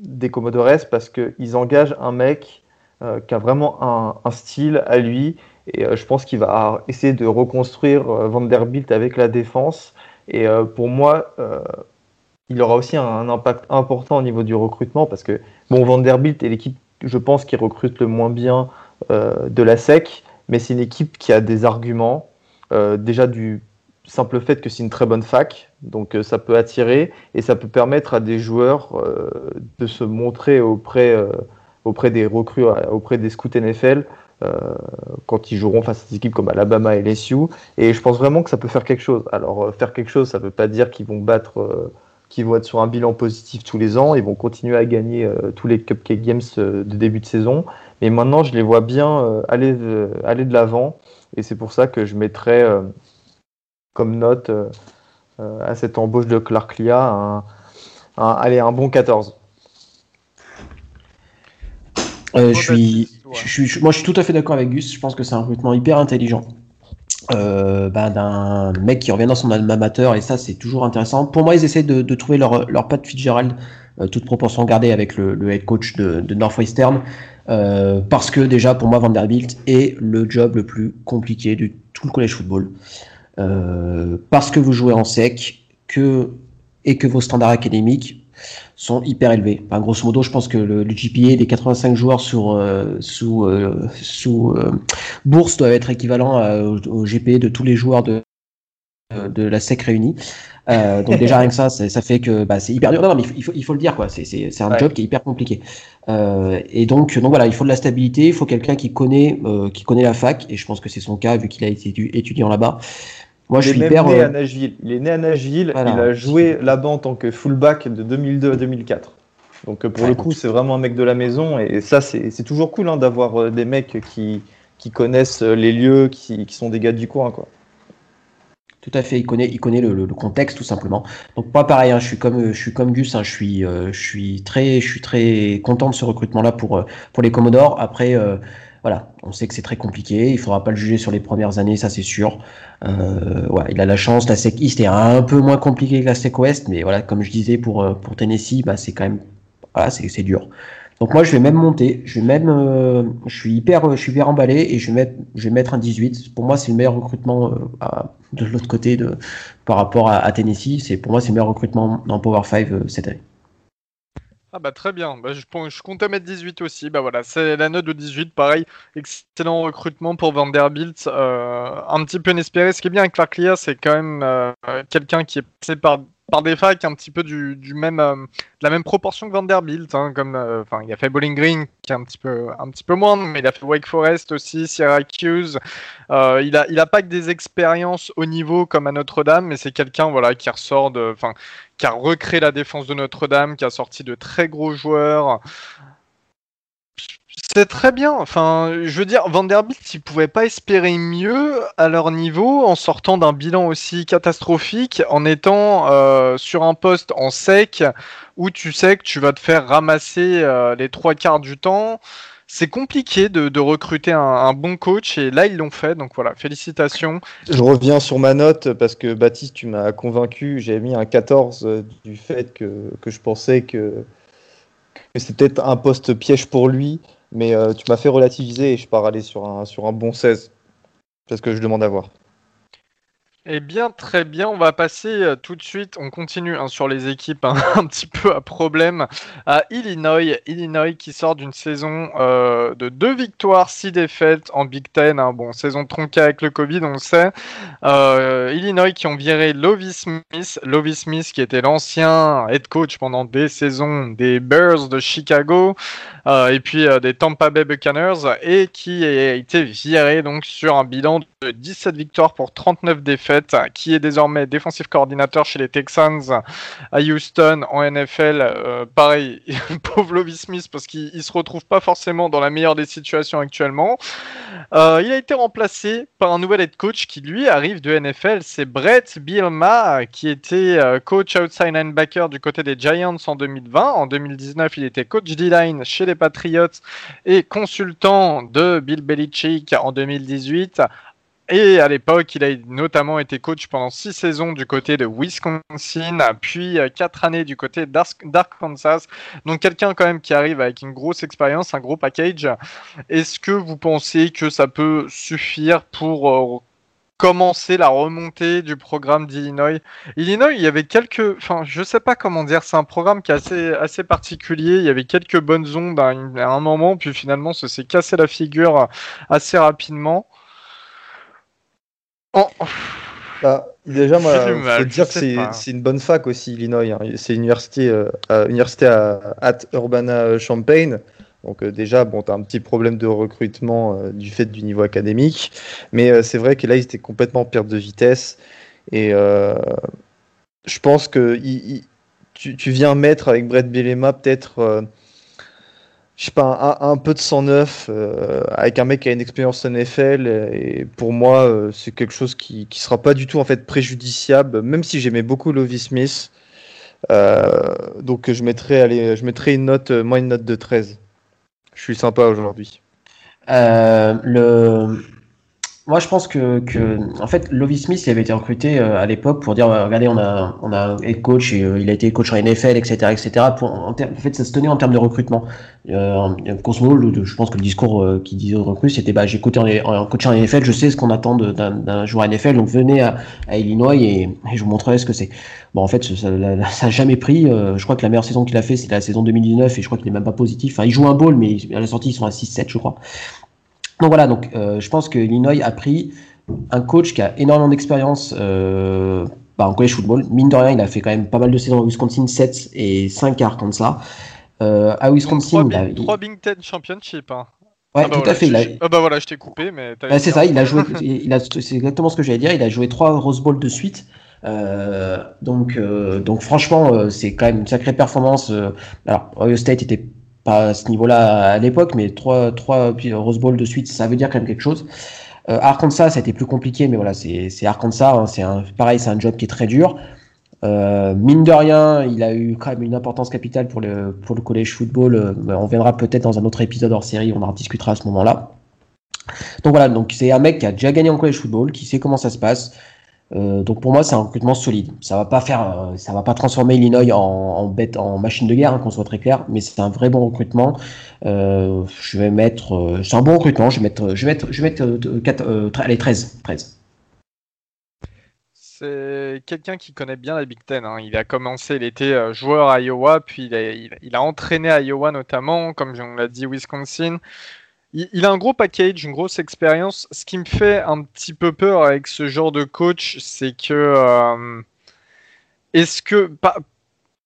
des Commodores parce qu'ils engagent un mec euh, qui a vraiment un, style à lui. Et euh, je pense qu'il va essayer de reconstruire Vanderbilt avec la défense. Et pour moi, il aura aussi un, impact important au niveau du recrutement parce que bon, Vanderbilt est l'équipe, je pense, qui recrute le moins bien de la SEC, mais c'est une équipe qui a des arguments, déjà du simple fait que c'est une très bonne fac, donc ça peut attirer et ça peut permettre à des joueurs de se montrer auprès, auprès des recrues, auprès des scouts NFL. quand ils joueront face à des équipes comme Alabama et LSU. Et je pense vraiment que ça peut faire quelque chose. Alors, faire quelque chose, ça ne veut pas dire qu'ils vont battre qui vont être sur un bilan positif tous les ans. Ils vont continuer à gagner euh, tous les Cupcake Games euh, de début de saison. Mais maintenant, je les vois bien euh, aller, aller de l'avant. Et c'est pour ça que je mettrais comme note à cette embauche de Clark Lia un, allez, un bon 14. je suis, je moi, je suis tout à fait d'accord avec Gus. Je pense que c'est un recrutement hyper intelligent. Euh, bah, d'un mec qui revient dans son alma mater et ça c'est toujours intéressant. Pour moi ils essaient de, de trouver leur, leur Pat Fitzgerald, euh, toute proportion gardée avec le, le head coach de, de Northwestern, euh, parce que déjà pour moi Vanderbilt est le job le plus compliqué de tout le collège football. Euh, parce que vous jouez en sec que, et que vos standards académiques sont hyper élevés. Enfin, grosso modo, je pense que le, le GPA des 85 joueurs sur, euh, sous, euh, sous euh, bourse doit être équivalent au, GPA de tous les joueurs de, de la SEC réunis. donc déjà rien que ça, ça fait que bah, c'est hyper dur. Non, non mais il faut, il faut le dire quoi. C'est un job qui est hyper compliqué. et donc donc voilà, il faut de la stabilité, il faut quelqu'un qui connaît qui connaît la fac. Et je pense que c'est son cas vu qu'il a été étudiant là-bas. Moi, je suis né à Nashville. Il est né à Nashville. il a joué là-bas en tant que fullback de 2002 à 2004. Donc, euh, pour le coup, c'est vraiment un mec de la maison. Et ça, c'est toujours cool hein, d'avoir euh, des mecs qui, qui connaissent euh, les lieux, qui, qui, sont des gars du coin. Quoi. Tout à fait, il connaît, il connaît le, contexte tout simplement. Donc pas pareil, hein, je suis comme, je suis comme Gus, hein, je suis, je suis très, je suis très content de ce recrutement-là pour pour les Commodores. Après, voilà, on sait que c'est très compliqué. Il faudra pas le juger sur les premières années, ça c'est sûr. Euh, il a la chance. La SEC East est un peu moins compliqué que la SEC West, mais voilà, comme je disais pour euh, pour Tennessee, bah, c'est quand même, voilà, c'est dur. Donc moi je vais même monter, je vais même, euh, je suis hyper, je suis hyper emballé et je vais mettre, je vais mettre un 18. Pour moi c'est le meilleur recrutement de l'autre côté de par rapport à, à Tennessee. C'est pour moi c'est le meilleur recrutement dans Power 5 cette année. Ah bah très bien, bah, je, je, comptais mettre 18 aussi, bah voilà, c'est la note de 18, pareil, excellent recrutement pour Vanderbilt, euh, un petit peu inespéré, ce qui est bien avec Clark c'est quand même euh, quelqu'un qui est passé par par des facs un petit peu du, même euh, de la même proportion que Vanderbilt hein, comme euh, enfin il a fait Bowling Green qui est un petit peu un petit peu moins mais il a fait Wake Forest aussi Syracuse euh, il a il a pas que des expériences au niveau comme à Notre-Dame mais c'est quelqu'un voilà qui ressort de enfin qui a recréé la défense de Notre-Dame qui a sorti de très gros joueurs c'est très bien. Enfin, je veux dire, Vanderbilt, ils pouvaient pas espérer mieux à leur niveau en sortant d'un bilan aussi catastrophique, en étant euh, sur un poste en sec où tu sais que tu vas te faire ramasser euh, les trois quarts du temps. C'est compliqué de, recruter un, bon coach et là ils l'ont fait. Donc voilà, félicitations. Je reviens sur ma note parce que Baptiste, tu m'as convaincu. J'ai mis un 14 euh, du fait que, que je pensais que, que c'était peut-être un poste piège pour lui. Mais euh, tu m'as fait relativiser et je pars aller sur un, sur un bon 16. C'est ce que je demande à voir. Eh bien, très bien. On va passer euh, tout de suite. On continue hein, sur les équipes hein, [LAUGHS] un petit peu à problème. À Illinois. Illinois qui sort d'une saison euh, de deux victoires, six défaites en Big Ten. Hein. Bon, saison tronquée avec le Covid, on le sait. Euh, Illinois qui ont viré Lovie Smith. Lovie Smith qui était l'ancien head coach pendant des saisons des Bears de Chicago. et puis des Tampa Bay Buccaneers. Et qui a été viré donc sur un bilan de 17 victoires pour 39 défaites qui est désormais défensif coordinateur chez les Texans à Houston en NFL. Euh, pareil, [LAUGHS] pauvre Lovie Smith parce qu'il se retrouve pas forcément dans la meilleure des situations actuellement. Euh, il a été remplacé par un nouvel head coach qui lui arrive de NFL, c'est Brett Bielma qui était euh, coach outside linebacker du côté des Giants en 2020. En 2019, il était coach D-line chez les Patriots et consultant de Bill Belichick en 2018. Et à l'époque, il a notamment été coach pendant six saisons du côté de Wisconsin, puis euh, quatre années du côté d'Arkansas. Donc quelqu'un quand même qui arrive avec une grosse expérience, un gros package. Est-ce que vous pensez que ça peut suffire pour euh, commencer la remontée du programme d'Illinois? Illinois, il y avait quelques, enfin, je sais pas comment dire, c'est un programme qui est assez, assez particulier. Il y avait quelques bonnes ondes à, un moment, puis finalement, ça s'est cassé la figure assez rapidement. Bah, Déjà, moi, [LAUGHS] il faut dire que c'est une bonne fac aussi, Illinois. Hein. C'est une université, euh, à, université à, Urbana-Champaign. Donc déjà, bon, tu as un petit problème de recrutement du fait du niveau académique. Mais c'est vrai que là, ils étaient complètement en perte de vitesse. Et je pense que tu, tu, viens mettre avec Brett Belema peut-être je sais pas, un, peu de 109 euh, avec un mec qui a une expérience NFL. Et pour moi, euh, c'est quelque chose qui, qui sera pas du tout en fait préjudiciable, même si j'aimais beaucoup Lovie Smith. Euh, donc je mettrais, allez, je mettrais une note, moi une note de 13. Je suis sympa aujourd'hui. le moi, je pense que, que, en fait, Lovie Smith, il avait été recruté euh, à l'époque pour dire, euh, regardez, on a, on a head coach, et, euh, il a été coach en NFL, etc., etc. Pour, en, en, fait, ça se tenait en termes de recrutement. Euh, je pense que le discours qui disait aux recrues, c'était, bah, j'ai coaché en, en, coach en NFL, je sais ce qu'on attend d'un joueur NFL, donc venez à, à Illinois et, et, je vous montrerai ce que c'est. Bon, en fait, ça, ça, a jamais pris. je crois que la meilleure saison qu'il a fait, c'est la saison 2019, et je crois qu'il est même pas positif. Enfin, il joue un ball, mais à la sortie, ils sont à 6-7, je crois. Donc voilà, donc euh, je pense que Illinois a pris un coach qui a énormément d'expérience euh, bah, en college football. Mine de rien, il a fait quand même pas mal de saisons à Wisconsin, 7 et 5 à Arkansas. Euh, à Wisconsin, il a 3 Big Ten Championship. Hein. Ouais, ah bah tout à fait. Il a... Ah bah voilà, je t'ai coupé, mais. Bah, c'est ça, il a joué. [LAUGHS] il a... C'est exactement ce que j'allais dire. Il a joué 3 Rose Bowl de suite. Euh, donc, euh, donc franchement, c'est quand même une sacrée performance. alors, Ohio State était pas à ce niveau-là à l'époque, mais trois, trois Rose Bowl de suite, ça veut dire quand même quelque chose. Euh, Arkansas, ça a été plus compliqué, mais voilà, c'est Arkansas, hein, c'est pareil, c'est un job qui est très dur. Euh, mine de rien, il a eu quand même une importance capitale pour le, pour le football. Euh, on viendra peut-être dans un autre épisode hors série, on en discutera à ce moment-là. Donc voilà, donc c'est un mec qui a déjà gagné en collège football, qui sait comment ça se passe, euh, donc pour moi, c'est un recrutement solide. Ça va pas faire, euh, ça va pas transformer Illinois en, bête, en machine de guerre, hein, qu'on soit très clair, mais c'est un vrai bon recrutement. Euh, je vais mettre, c'est un bon recrutement. Je vais mettre, je vais mettre, je vais mettre 4, allez 13, 13. C'est quelqu'un qui connaît bien la Big Ten. Hein. Il a commencé, il était joueur à Iowa, puis il a, il a entraîné à Iowa notamment, comme on l'a dit, Wisconsin il, a un gros package, une grosse expérience. Ce qui me fait un petit peu peur avec ce genre de coach, c'est que euh, est-ce que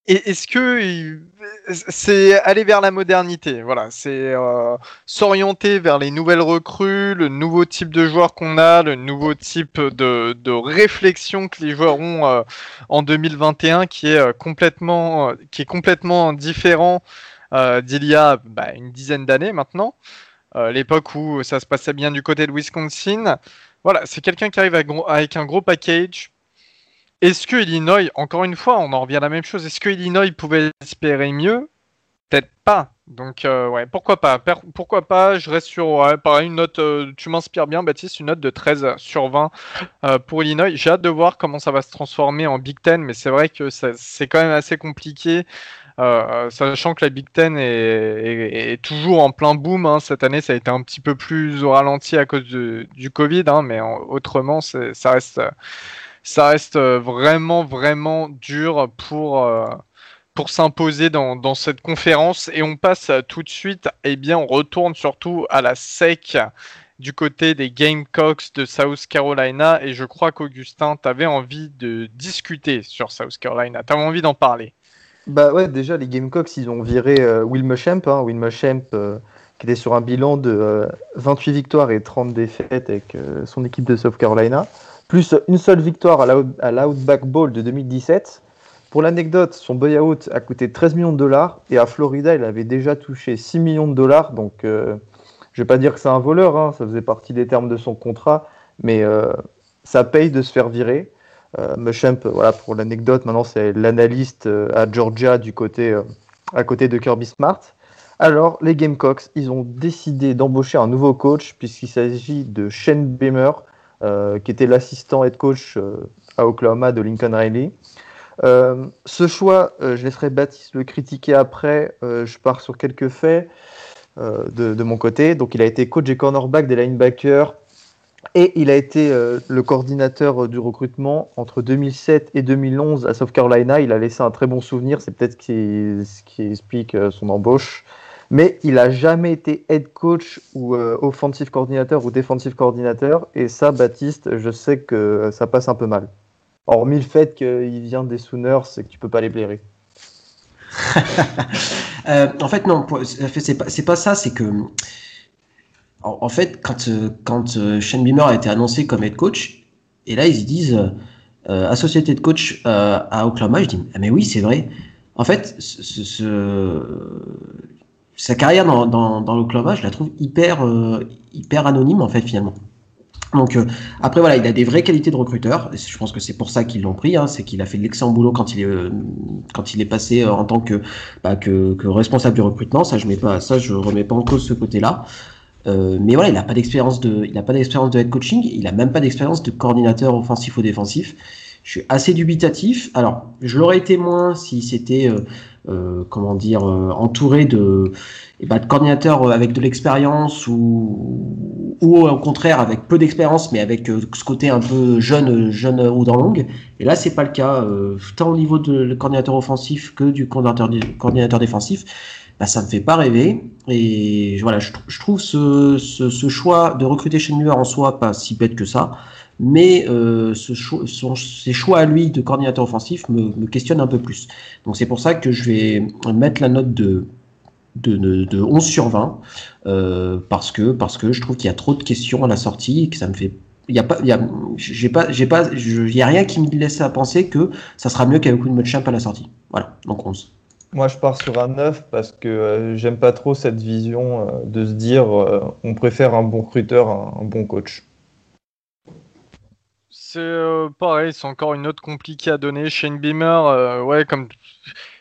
est-ce que c'est aller vers la modernité Voilà, c'est euh, s'orienter vers les nouvelles recrues, le nouveau type de joueurs qu'on a, le nouveau type de, de, réflexion que les joueurs ont euh, en 2021, qui est complètement, qui est complètement différent d'il y a bah, une dizaine d'années maintenant. Euh, l'époque où ça se passait bien du côté de Wisconsin. Voilà, c'est quelqu'un qui arrive avec un gros package. Est-ce que Illinois, encore une fois, on en revient à la même chose, est-ce que Illinois pouvait espérer mieux? Peut-être pas. Donc, euh, ouais, pourquoi pas? Pourquoi pas? Je reste sur, pareil, une note, euh, tu m'inspires bien, Baptiste, une note de 13 sur 20 pour Illinois. J'ai hâte de voir comment ça va se transformer en Big Ten, mais c'est vrai que c'est quand même assez compliqué. Euh, sachant que la Big Ten est, toujours en plein boom. Hein. Cette année, ça a été un petit peu plus au ralenti à cause du Covid, hein, mais autrement, ça reste, vraiment, vraiment dur pour, euh, pour s'imposer dans, dans, cette conférence. Et on passe tout de suite, et eh bien, on retourne surtout à la SEC du côté des Gamecocks de South Carolina. Et je crois qu'Augustin, tu avais envie de discuter sur South Carolina. Tu avais envie d'en parler. Bah ouais, déjà, les Gamecocks, ils ont viré euh, Will Muschamp, hein, Will Muschamp euh, qui était sur un bilan de 28 euh, victoires et 30 défaites avec son équipe de South Carolina, plus une seule victoire à l'Outback Bowl de 2017. Pour l'anecdote, son buyout a coûté 13 millions de dollars et à Florida, il avait déjà touché 6 millions de dollars. Donc, je vais pas dire que c'est un voleur, hein, ça faisait partie des termes de son contrat, mais ça paye de se faire virer. Euh, Muschamp, voilà, pour l'anecdote, maintenant c'est l'analyste euh, à Georgia du côté, euh, à côté de Kirby Smart. Alors, les Gamecocks, ils ont décidé d'embaucher un nouveau coach, puisqu'il s'agit de Shane Beamer, qui était l'assistant head coach à Oklahoma de Lincoln Riley. ce choix, je laisserai Baptiste le critiquer après. je pars sur quelques faits de, de, mon côté. Donc, il a été coach et cornerback des linebackers et il a été euh, le coordinateur euh, du recrutement entre 2007 et 2011 à South Carolina. Il a laissé un très bon souvenir. C'est peut-être ce qui, explique euh, son embauche. Mais il a jamais été head coach ou offensive coordinateur ou defensive coordinateur. Et ça, Baptiste, je sais que ça passe un peu mal. Hormis le fait qu'il vient des Sooners et que tu peux pas les blairer. [LAUGHS] En fait, non, c'est pas, pas ça, c'est que. En, fait, quand, quand Shane Beamer a été annoncé comme head coach, et là, ils disent euh, associé de coach à Oklahoma, je dis, ah, mais oui, c'est vrai. En fait, ce, sa carrière dans, dans, dans l'Oklahoma, je la trouve hyper, euh, hyper anonyme, en fait, finalement. Donc euh, après voilà, il a des vraies qualités de recruteur. Je pense que c'est pour ça qu'ils l'ont pris. Hein, c'est qu'il a fait l'excellent boulot quand il est euh, quand il est passé en tant que, bah, que, que responsable du recrutement. Ça je mets pas ça je remets pas en cause ce côté-là. Euh, mais voilà, il n'a pas d'expérience de il a pas d'expérience de head coaching. Il a même pas d'expérience de coordinateur offensif ou défensif. Je suis assez dubitatif. Alors je l'aurais été moins si c'était euh, comment dire, euh, entouré de, eh ben, de coordinateurs euh, avec de l'expérience ou, ou au contraire avec peu d'expérience mais avec ce côté un peu jeune, jeune ou dans longue. Et là, c'est pas le cas, tant au niveau de coordinateur offensif que du coordinateur défensif. Bah, ça me fait pas rêver. Et voilà, je, trouve ce, choix de recruter Muller en soi pas si bête que ça mais euh, ce ses choix à lui de coordinateur offensif me, me questionnent un peu plus. Donc c'est pour ça que je vais mettre la note de, de, de, 11 sur 20, euh, parce, que, je trouve qu'il y a trop de questions à la sortie que ça me fait il y a rien qui me laisse à penser que ça sera mieux qu'avec une champ à la sortie. Voilà, donc 11. Moi, je pars sur un 9 parce que euh, j'aime pas trop cette vision euh, de se dire euh, on préfère un bon recruteur à un bon coach. C'est pareil, c'est encore une note compliquée à donner. Shane Beamer, ouais, comme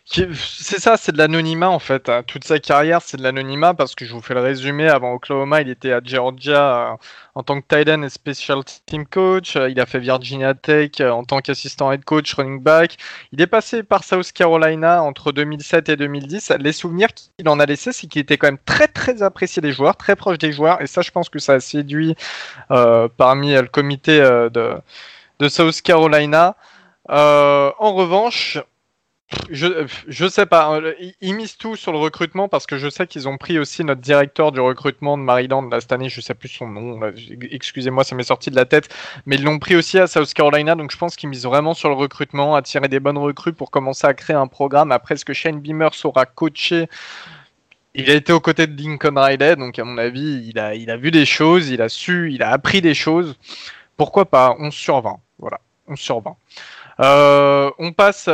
c'est ça, c'est de l'anonymat en fait. Hein. Toute sa carrière, c'est de l'anonymat parce que je vous fais le résumé. Avant Oklahoma, il était à Georgia euh, en tant que tight end et special team coach. Euh, il a fait Virginia Tech euh, en tant qu'assistant head coach running back. Il est passé par South Carolina entre 2007 et 2010. Les souvenirs qu'il en a laissés, c'est qu'il était quand même très très apprécié des joueurs, très proche des joueurs. Et ça, je pense que ça a séduit parmi le comité de, de South Carolina. en revanche, je, je sais pas. Hein, ils misent tout sur le recrutement parce que je sais qu'ils ont pris aussi notre directeur du recrutement de Maryland là, cette année. Je sais plus son nom. Excusez-moi, ça m'est sorti de la tête. Mais ils l'ont pris aussi à South Carolina. Donc je pense qu'ils misent vraiment sur le recrutement, attirer des bonnes recrues pour commencer à créer un programme. Après, ce que Shane Beamer saura coacher. Il a été aux côtés de Lincoln Riley, donc à mon avis, il a, il a vu des choses, il a su, il a appris des choses. Pourquoi pas? 11 sur 20 Voilà, 11 sur 20. Euh, on passe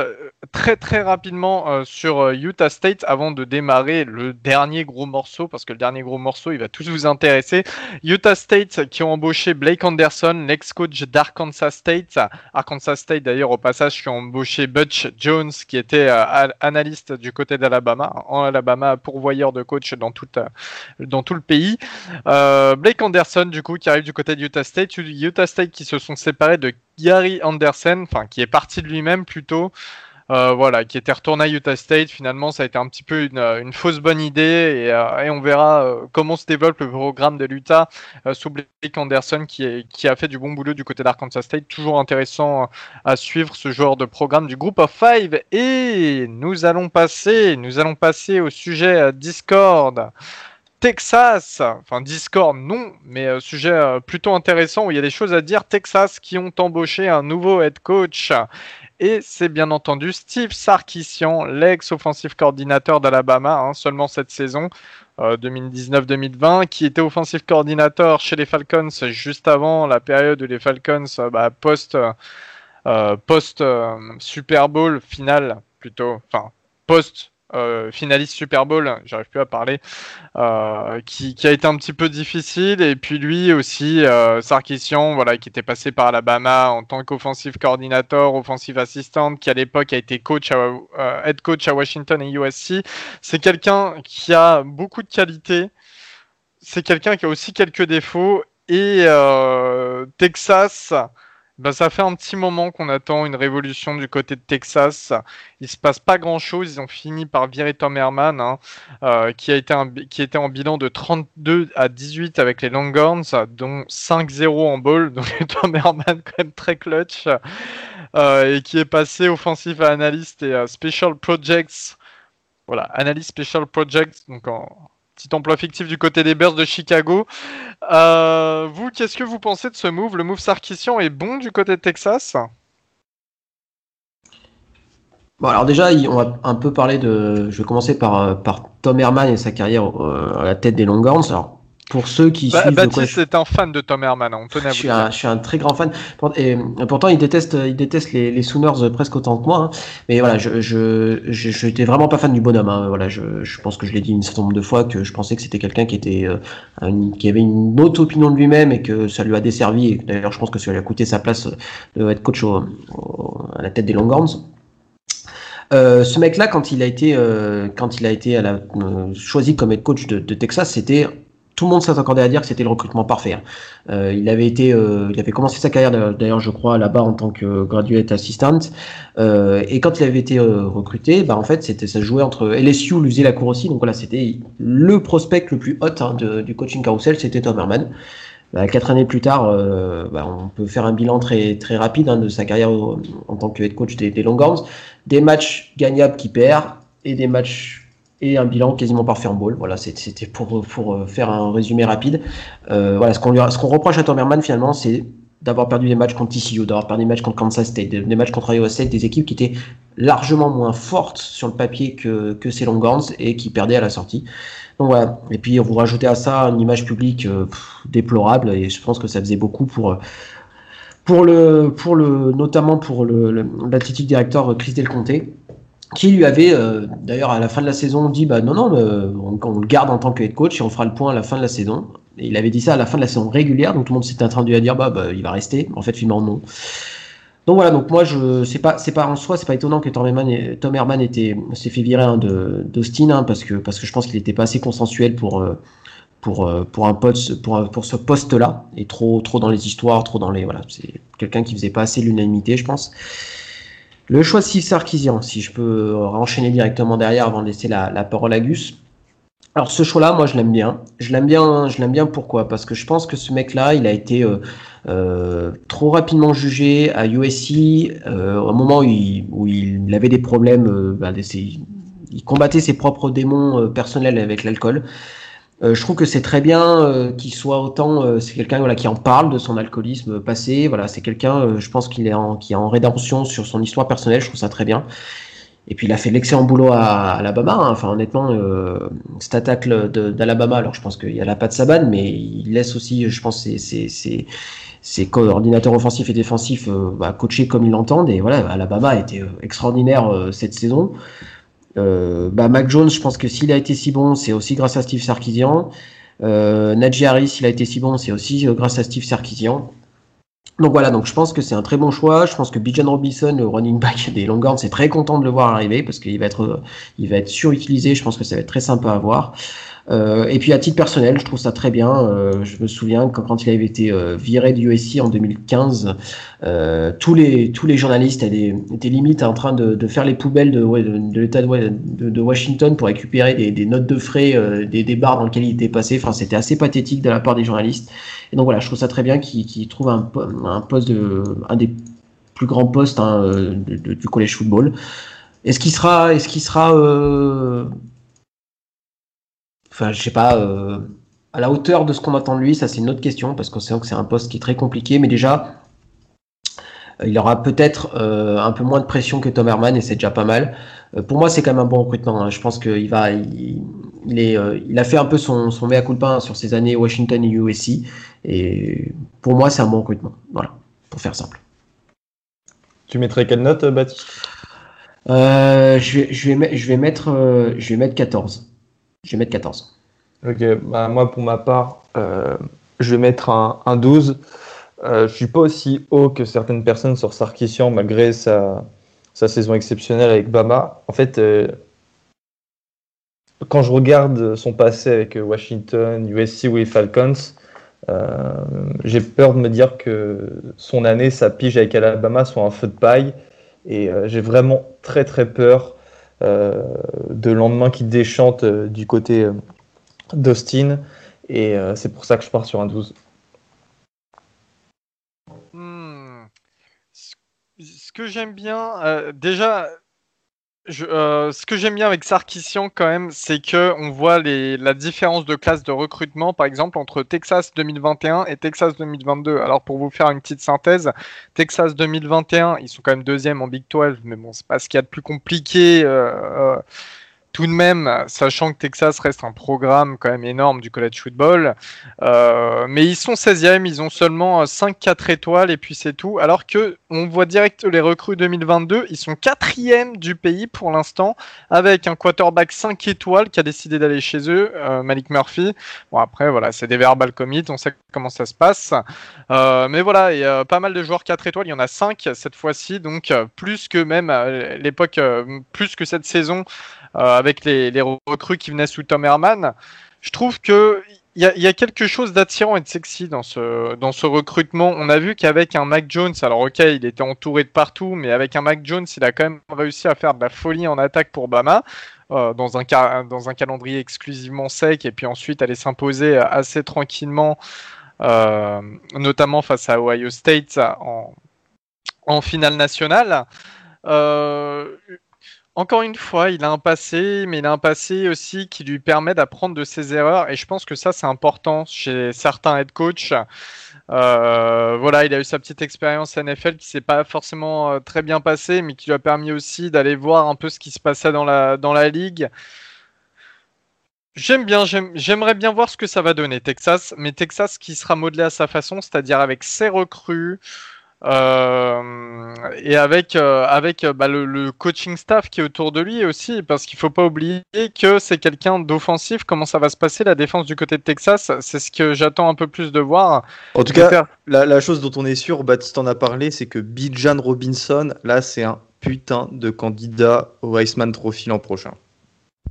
très très rapidement euh, sur euh, Utah State avant de démarrer le dernier gros morceau parce que le dernier gros morceau il va tous vous intéresser. Utah State qui ont embauché Blake Anderson, l'ex-coach d'Arkansas State. Arkansas State d'ailleurs au passage qui ont embauché Butch Jones qui était analyste du côté d'Alabama, en Alabama pourvoyeur de coach dans tout, dans tout le pays. Blake Anderson du coup qui arrive du côté de Utah State, Utah State qui se sont séparés de Gary Anderson, enfin qui est parti de lui-même plutôt. Euh, voilà, qui était retourné à Utah State. Finalement, ça a été un petit peu une, une fausse bonne idée et, euh, on verra euh, comment se développe le programme de l'Utah sous Blake Anderson qui, a fait du bon boulot du côté d'Arkansas State. Toujours intéressant à suivre ce genre de programme du Group of Five. Et nous allons passer, nous allons passer au sujet Discord. Texas, enfin Discord non, mais euh, sujet euh, plutôt intéressant où il y a des choses à dire. Texas qui ont embauché un nouveau head coach. Et c'est bien entendu Steve Sarkisian, l'ex-offensive coordinateur d'Alabama, hein, seulement cette saison, 2019-2020, euh, qui était offensive coordinateur chez les Falcons juste avant la période où les Falcons, bah, post, post Super Bowl final, plutôt, enfin, post euh, finaliste Super Bowl, j'arrive plus à parler, euh, qui, a été un petit peu difficile. Et puis lui aussi, euh, Sarkisian, voilà, qui était passé par Alabama en tant qu'offensive coordinateur, offensive assistant, qui à l'époque a été coach head coach à Washington et USC. C'est quelqu'un qui a beaucoup de qualités. C'est quelqu'un qui a aussi quelques défauts. Et Texas, bah, ça fait un petit moment qu'on attend une révolution du côté de Texas. Il se passe pas grand chose. Ils ont fini par virer Tom Herman, hein, euh, qui, a été qui était en bilan de 32 à 18 avec les Longhorns, dont 5-0 en ball. Donc [LAUGHS] Tom Herman, quand même très clutch. Euh, et qui est passé offensive analyst et special projects Voilà, Analyse Special Project, donc en petit emploi fictif du côté des Bears de Chicago. Euh, vous, qu'est-ce que vous pensez de ce move? Le move Sarkissian est bon du côté de Texas? Bon, alors déjà, on va un peu parler de. Je vais commencer par, par Tom Herman et sa carrière à la tête des Longhorns. Pour ceux qui bah, suivent Baptiste est un fan de Tom Herman, on tenait à je, suis un, je suis un très grand fan. Et pourtant, il déteste, il déteste les, les Sooners presque autant que moi. Hein. Mais voilà, je, je, je, j'étais vraiment pas fan du bonhomme. Hein. Voilà, je, je pense que je l'ai dit une certain nombre de fois que je pensais que c'était quelqu'un qui était, euh, qui avait une autre opinion de lui-même et que ça lui a desservi. D'ailleurs, je pense que ça lui a coûté sa place de être coach à la tête des Longhorns. Euh, ce mec-là, quand il a été, euh, quand il a été à la, euh, choisi comme head coach de, de Texas, c'était tout le monde s'est accordé à dire que c'était le recrutement parfait. Hein. Euh, il avait été, euh, il avait commencé sa carrière d'ailleurs, je crois, là-bas en tant que graduate assistant. Euh, et quand il avait été euh, recruté, bah en fait, c'était ça jouait entre LSU, l'usine la cour aussi. Donc voilà, c'était le prospect le plus hot hein, du coaching carousel, c'était Tom Herman. Bah, quatre années plus tard, euh, bah, on peut faire un bilan très très rapide hein, de sa carrière en tant que head coach des, des Longhorns. Des matchs gagnables qui perd et des matchs et un bilan quasiment parfait en ball. Voilà, c'était pour, pour euh, faire un résumé rapide. Euh, voilà, ce qu'on reproche à Tom Herman finalement, c'est d'avoir perdu des matchs contre TCU, d'avoir perdu des matchs contre Kansas State, des, matchs contre Iowa State, des équipes qui étaient largement moins fortes sur le papier que, que ces Longhorns et qui perdaient à la sortie. Donc voilà. Et puis vous rajoutez à ça une image publique euh, déplorable et je pense que ça faisait beaucoup pour pour le pour le notamment pour le l'athlétique directeur Chris Del Conte qui lui avait euh, d'ailleurs à la fin de la saison dit bah non non euh, on, le garde en tant que head coach et on fera le point à la fin de la saison. Et il avait dit ça à la fin de la saison régulière donc tout le monde s'était attendu à dire bah, bah, il va rester. En fait finalement non. Donc voilà donc moi je c'est pas c'est pas en soi c'est pas étonnant que Tom Herman, Tom Herman était s'est fait virer hein, de d'Austin hein, parce que parce que je pense qu'il était pas assez consensuel pour euh, pour pour un poste pour pour ce poste là et trop trop dans les histoires trop dans les voilà c'est quelqu'un qui faisait pas assez l'unanimité je pense le choix de Sarkisian, si je peux enchaîner directement derrière avant de laisser la, parole à Gus. Alors ce choix-là, moi je l'aime bien. Je l'aime bien. Je l'aime bien. Pourquoi? Parce que je pense que ce mec-là, il a été euh, euh, trop rapidement jugé à USC euh, au moment où il, avait des problèmes. Bah, il combattait ses propres démons personnels avec l'alcool. Euh, je trouve que c'est très bien euh, qu'il soit autant. Euh, c'est quelqu'un voilà, qui en parle de son alcoolisme passé. Voilà, c'est quelqu'un, je pense qu'il est en, qui est en rédemption sur son histoire personnelle. Je trouve ça très bien. Et puis il a fait l'excellent boulot à, Alabama. Hein. Enfin, honnêtement, cette attaque d'Alabama, alors je pense qu'il y a la patte Saban, mais il laisse aussi, je pense, ses, ses, coordinateurs offensifs et défensifs bah, coacher comme ils l'entendent. Et voilà, Alabama a été extraordinaire cette saison. Euh, bah, Mac Jones, je pense que s'il a été si bon, c'est aussi grâce à Steve Sarkisian. Euh, Najee Harris, s'il a été si bon, c'est aussi euh, grâce à Steve Sarkisian. Donc voilà, donc je pense que c'est un très bon choix. Je pense que Bijan Robinson, le running back [LAUGHS] des Longhorns, c'est très content de le voir arriver parce qu'il va être, il va être surutilisé. Je pense que ça va être très sympa à voir. Euh, et puis à titre personnel, je trouve ça très bien. Euh, je me souviens quand, quand il avait été euh, viré du USC en 2015, tous les tous les journalistes étaient, étaient limite en train de, de faire les poubelles de, l'État de, Washington pour récupérer des, notes de frais, des, des bars dans lesquels il était passé. Enfin, c'était assez pathétique de la part des journalistes. Et donc voilà, je trouve ça très bien qu'il qu trouve un, poste de un des plus grands postes hein, du collège football. Est-ce qu'il sera, est-ce qu'il sera enfin, je sais pas, euh, à la hauteur de ce qu'on attend de lui, ça c'est une autre question, parce qu'on sait que c'est un poste qui est très compliqué, mais déjà, euh, il aura peut-être euh, un peu moins de pression que Tom Herman, et c'est déjà pas mal. pour moi, c'est quand même un bon recrutement. Hein. Je pense qu'il va, il, est, il a fait un peu son, son mea culpa sur ses années Washington et USC, et pour moi, c'est un bon recrutement. Voilà, pour faire simple. Tu mettrais quelle note, Baptiste? Je, vais, je, vais, je, vais mettre, je vais mettre 14. Je vais mettre 14. Ok, bah, moi pour ma part, euh, je vais mettre un, un 12. Euh, je suis pas aussi haut que certaines personnes sur Sarkissian malgré sa, sa saison exceptionnelle avec Bama. En fait, euh, quand je regarde son passé avec Washington, USC ou les Falcons, euh, j'ai peur de me dire que son année, sa pige avec Alabama, soit un feu de paille. Et euh, j'ai vraiment très très peur euh, de lendemain qui déchante euh, du côté euh, d'Austin. Et c'est pour ça que je pars sur un 12. Hmm. Ce que j'aime bien, déjà, euh, ce que j'aime bien avec Sarkissian quand même, c'est que on voit les, la différence de classe de recrutement, par exemple, entre Texas 2021 et Texas 2022. Alors pour vous faire une petite synthèse, Texas 2021, ils sont quand même deuxième en Big 12, mais bon, c'est pas ce qu'il y a de plus compliqué. Euh, tout de même, sachant que Texas reste un programme quand même énorme du college football, euh, mais ils sont 16e, ils ont seulement 5-4 étoiles et puis c'est tout. Alors que on voit direct les recrues 2022, ils sont 4e du pays pour l'instant, avec un quarterback 5 étoiles qui a décidé d'aller chez eux, euh, Malik Murphy. Bon après voilà, c'est des verbal commits, on sait comment ça se passe. Euh, mais voilà, il pas mal de joueurs 4 étoiles, il y en a 5 cette fois-ci, donc plus que même à l'époque, plus que cette saison. Euh, avec les, recrues qui venaient sous Tom Herman. Je trouve que il y, a quelque chose d'attirant et de sexy dans ce, dans ce recrutement. On a vu qu'avec un Mac Jones, alors ok, il était entouré de partout, mais avec un Mac Jones, il a quand même réussi à faire de la folie en attaque pour Bama. Euh, dans, un, dans un calendrier exclusivement sec et puis ensuite aller s'imposer assez tranquillement, euh, notamment face à Ohio State en, en finale nationale. Euh, encore une fois, il a un passé, mais il a un passé aussi qui lui permet d'apprendre de ses erreurs. Et je pense que ça, c'est important chez certains head coach. Euh, voilà, il a eu sa petite expérience NFL qui s'est pas forcément euh, très bien passée, mais qui lui a permis aussi d'aller voir un peu ce qui se passait dans la, dans la ligue. J'aime bien, j'aimerais bien voir ce que ça va donner Texas, mais Texas qui sera modelé à sa façon, c'est-à-dire avec ses recrues, euh, et avec euh, avec bah, le, coaching staff qui est autour de lui aussi, parce qu'il faut pas oublier que c'est quelqu'un d'offensif. Comment ça va se passer la défense du côté de Texas? C'est ce que j'attends un peu plus de voir. En tout cas, la, chose dont on est sûr, Baptiste en a parlé, c'est que Bijan Robinson, là, c'est un putain de candidat au Iceman Trophy l'an prochain.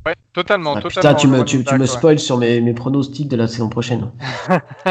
Ouais, totalement. Ah, totalement putain, tu me, tu, me spoil sur mes, mes, pronostics de la saison prochaine.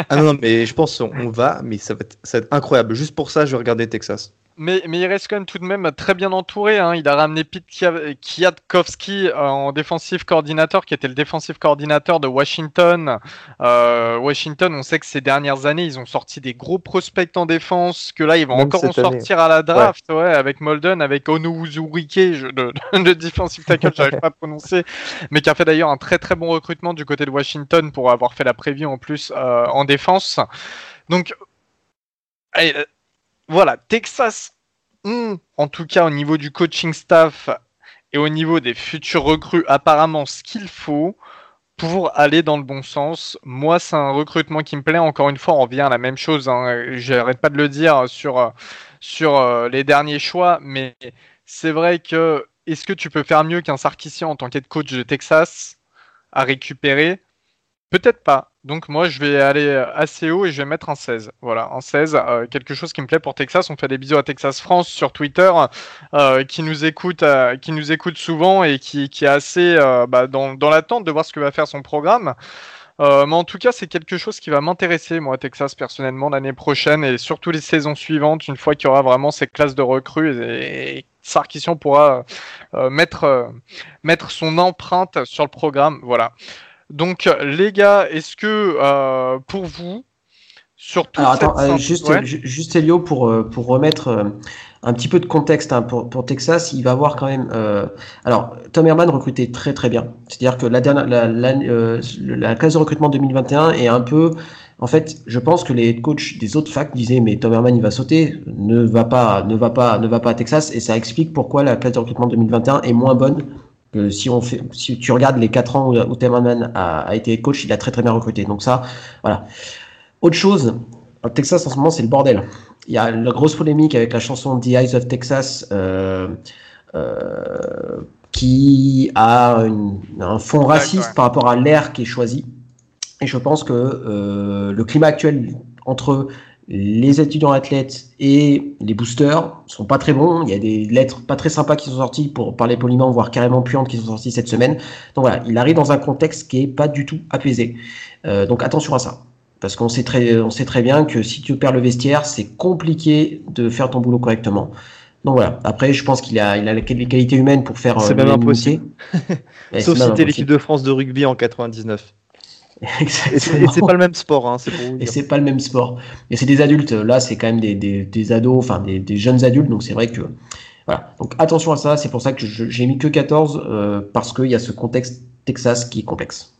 ah non, mais je pense qu'on va, mais ça va, être, ça va être incroyable. Juste pour ça, je vais regarder Texas. Mais, mais, il reste quand même tout de même très bien entouré. Hein. Il a ramené Pete Kwiatkowski euh, en défensif coordinateur, qui était le défensif coordinateur de Washington. Euh, Washington, on sait que ces dernières années, ils ont sorti des gros prospects en défense, que là, ils vont encore en sortir à la draft, ouais. avec Molden, avec Onuwuzurike, le, [LAUGHS] le defensive tackle, j'arrive pas à prononcer, mais qui a fait d'ailleurs un très très bon recrutement du côté de Washington pour avoir fait la preview en plus euh, en défense. Donc, allez, voilà, Texas, hmm, en tout cas au niveau du coaching staff et au niveau des futurs recrues, apparemment ce qu'il faut pour aller dans le bon sens. Moi, c'est un recrutement qui me plaît. Encore une fois, on revient à la même chose. Hein. J'arrête pas de le dire sur, sur euh, les derniers choix, mais c'est vrai que est-ce que tu peux faire mieux qu'un Sarkissian en tant qu'être coach de Texas à récupérer? Peut-être pas. Donc moi je vais aller assez haut et je vais mettre un 16. Voilà, un 16, euh, quelque chose qui me plaît pour Texas. On fait des bisous à Texas France sur Twitter, euh, qui nous écoute, euh, qui nous écoute souvent et qui, qui est assez bah, dans, dans l'attente de voir ce que va faire son programme. mais en tout cas, c'est quelque chose qui va m'intéresser, moi, Texas, personnellement, l'année prochaine et surtout les saisons suivantes, une fois qu'il y aura vraiment ces classes de recrues et, Sarkisian pourra mettre, mettre son empreinte sur le programme. Voilà. Donc, les gars, est-ce que euh, pour vous, surtout. Alors, attends, euh, juste, juste Elio, pour, euh, pour remettre un petit peu de contexte hein, pour, pour, Texas, il va avoir quand même. alors, Tom Herman recrutait très très bien. C'est-à-dire que la, dernière, la, la, classe de recrutement 2021 est un peu. En fait, je pense que les coachs des autres facs disaient mais Tom Herman il va sauter, ne va pas, ne va pas, ne va pas à Texas, et ça explique pourquoi la classe de recrutement 2021 est moins bonne si on fait, si tu regardes les 4 ans où, où a, a, été coach, il a très très bien recruté. Donc ça, voilà. Autre chose, au Texas en ce moment c'est le bordel. Il y a la grosse polémique avec la chanson The Eyes of Texas euh, euh, qui a un fond raciste par rapport à l'air qui est choisi. Et je pense que euh, le climat actuel entre les étudiants athlètes et les boosters sont pas très bons. Il y a des lettres pas très sympas qui sont sorties pour parler poliment, voire carrément puantes qui sont sorties cette semaine. Donc voilà, il arrive dans un contexte qui est pas du tout apaisé. Euh, donc attention à ça. Parce qu'on sait très, on sait très bien que si tu perds le vestiaire, c'est compliqué de faire ton boulot correctement. Donc voilà. Après, je pense qu'il a, il a les qualités humaines pour faire. C'est euh, même impossible. [LAUGHS] Sauf si t'es l'équipe de France de rugby en 99. [LAUGHS] Et c'est pas le même sport, hein, Et c'est pas le même sport. Et c'est des adultes. Là, c'est quand même des, des, des ados, enfin des, des, jeunes adultes. Donc c'est vrai que Voilà. Donc attention à ça, c'est pour ça que j'ai mis que 14, euh, parce qu'il y a ce contexte Texas qui est complexe.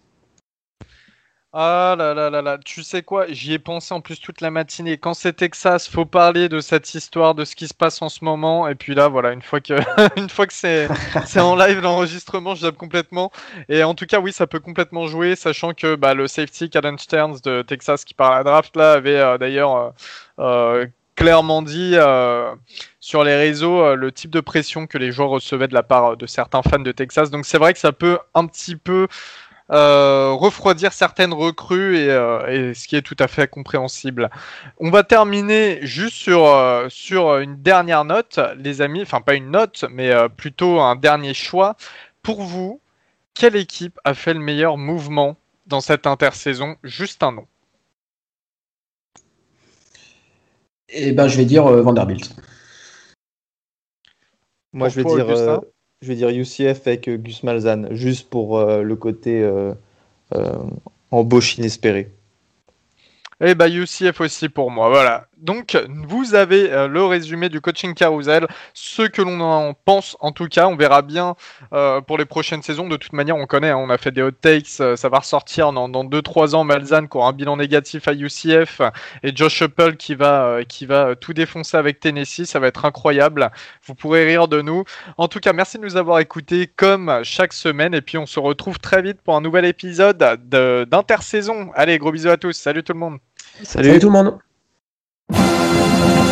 Ah là là là là, tu sais quoi, j'y ai pensé en plus toute la matinée. Quand c'est Texas, faut parler de cette histoire, de ce qui se passe en ce moment. Et puis là, voilà, une fois que, [LAUGHS] une fois que c'est, c'est en live l'enregistrement, je complètement. Et en tout cas, oui, ça peut complètement jouer, sachant que bah, le safety Caden Stearns de Texas qui part à draft là avait euh, d'ailleurs euh, euh, clairement dit sur les réseaux le type de pression que les joueurs recevaient de la part de certains fans de Texas. Donc c'est vrai que ça peut un petit peu euh, refroidir certaines recrues euh, et, ce qui est tout à fait compréhensible. On va terminer juste sur, euh, sur une dernière note, les amis, enfin pas une note, mais plutôt un dernier choix. Pour vous, quelle équipe a fait le meilleur mouvement dans cette intersaison? Juste un nom. Eh ben, je vais dire Vanderbilt. Moi, je vais dire je vais dire UCF avec euh, Gus Malzahn, juste pour euh, le côté euh, embauche inespérée. Et bah UCF aussi pour moi, voilà. Donc, vous avez euh, le résumé du coaching carousel, ce que l'on en pense en tout cas. On verra bien euh, pour les prochaines saisons. De toute manière, on connaît, hein, on a fait des hot takes, euh, ça va ressortir dans, 2-3 ans. Malzahn qui aura un bilan négatif à UCF et Josh Huppel qui va, qui va tout défoncer avec Tennessee. Ça va être incroyable. Vous pourrez rire de nous. En tout cas, merci de nous avoir écoutés comme chaque semaine. Et puis, on se retrouve très vite pour un nouvel épisode d'intersaison. Allez, gros bisous à tous. Salut tout le monde. Salut tout le monde. Thank you.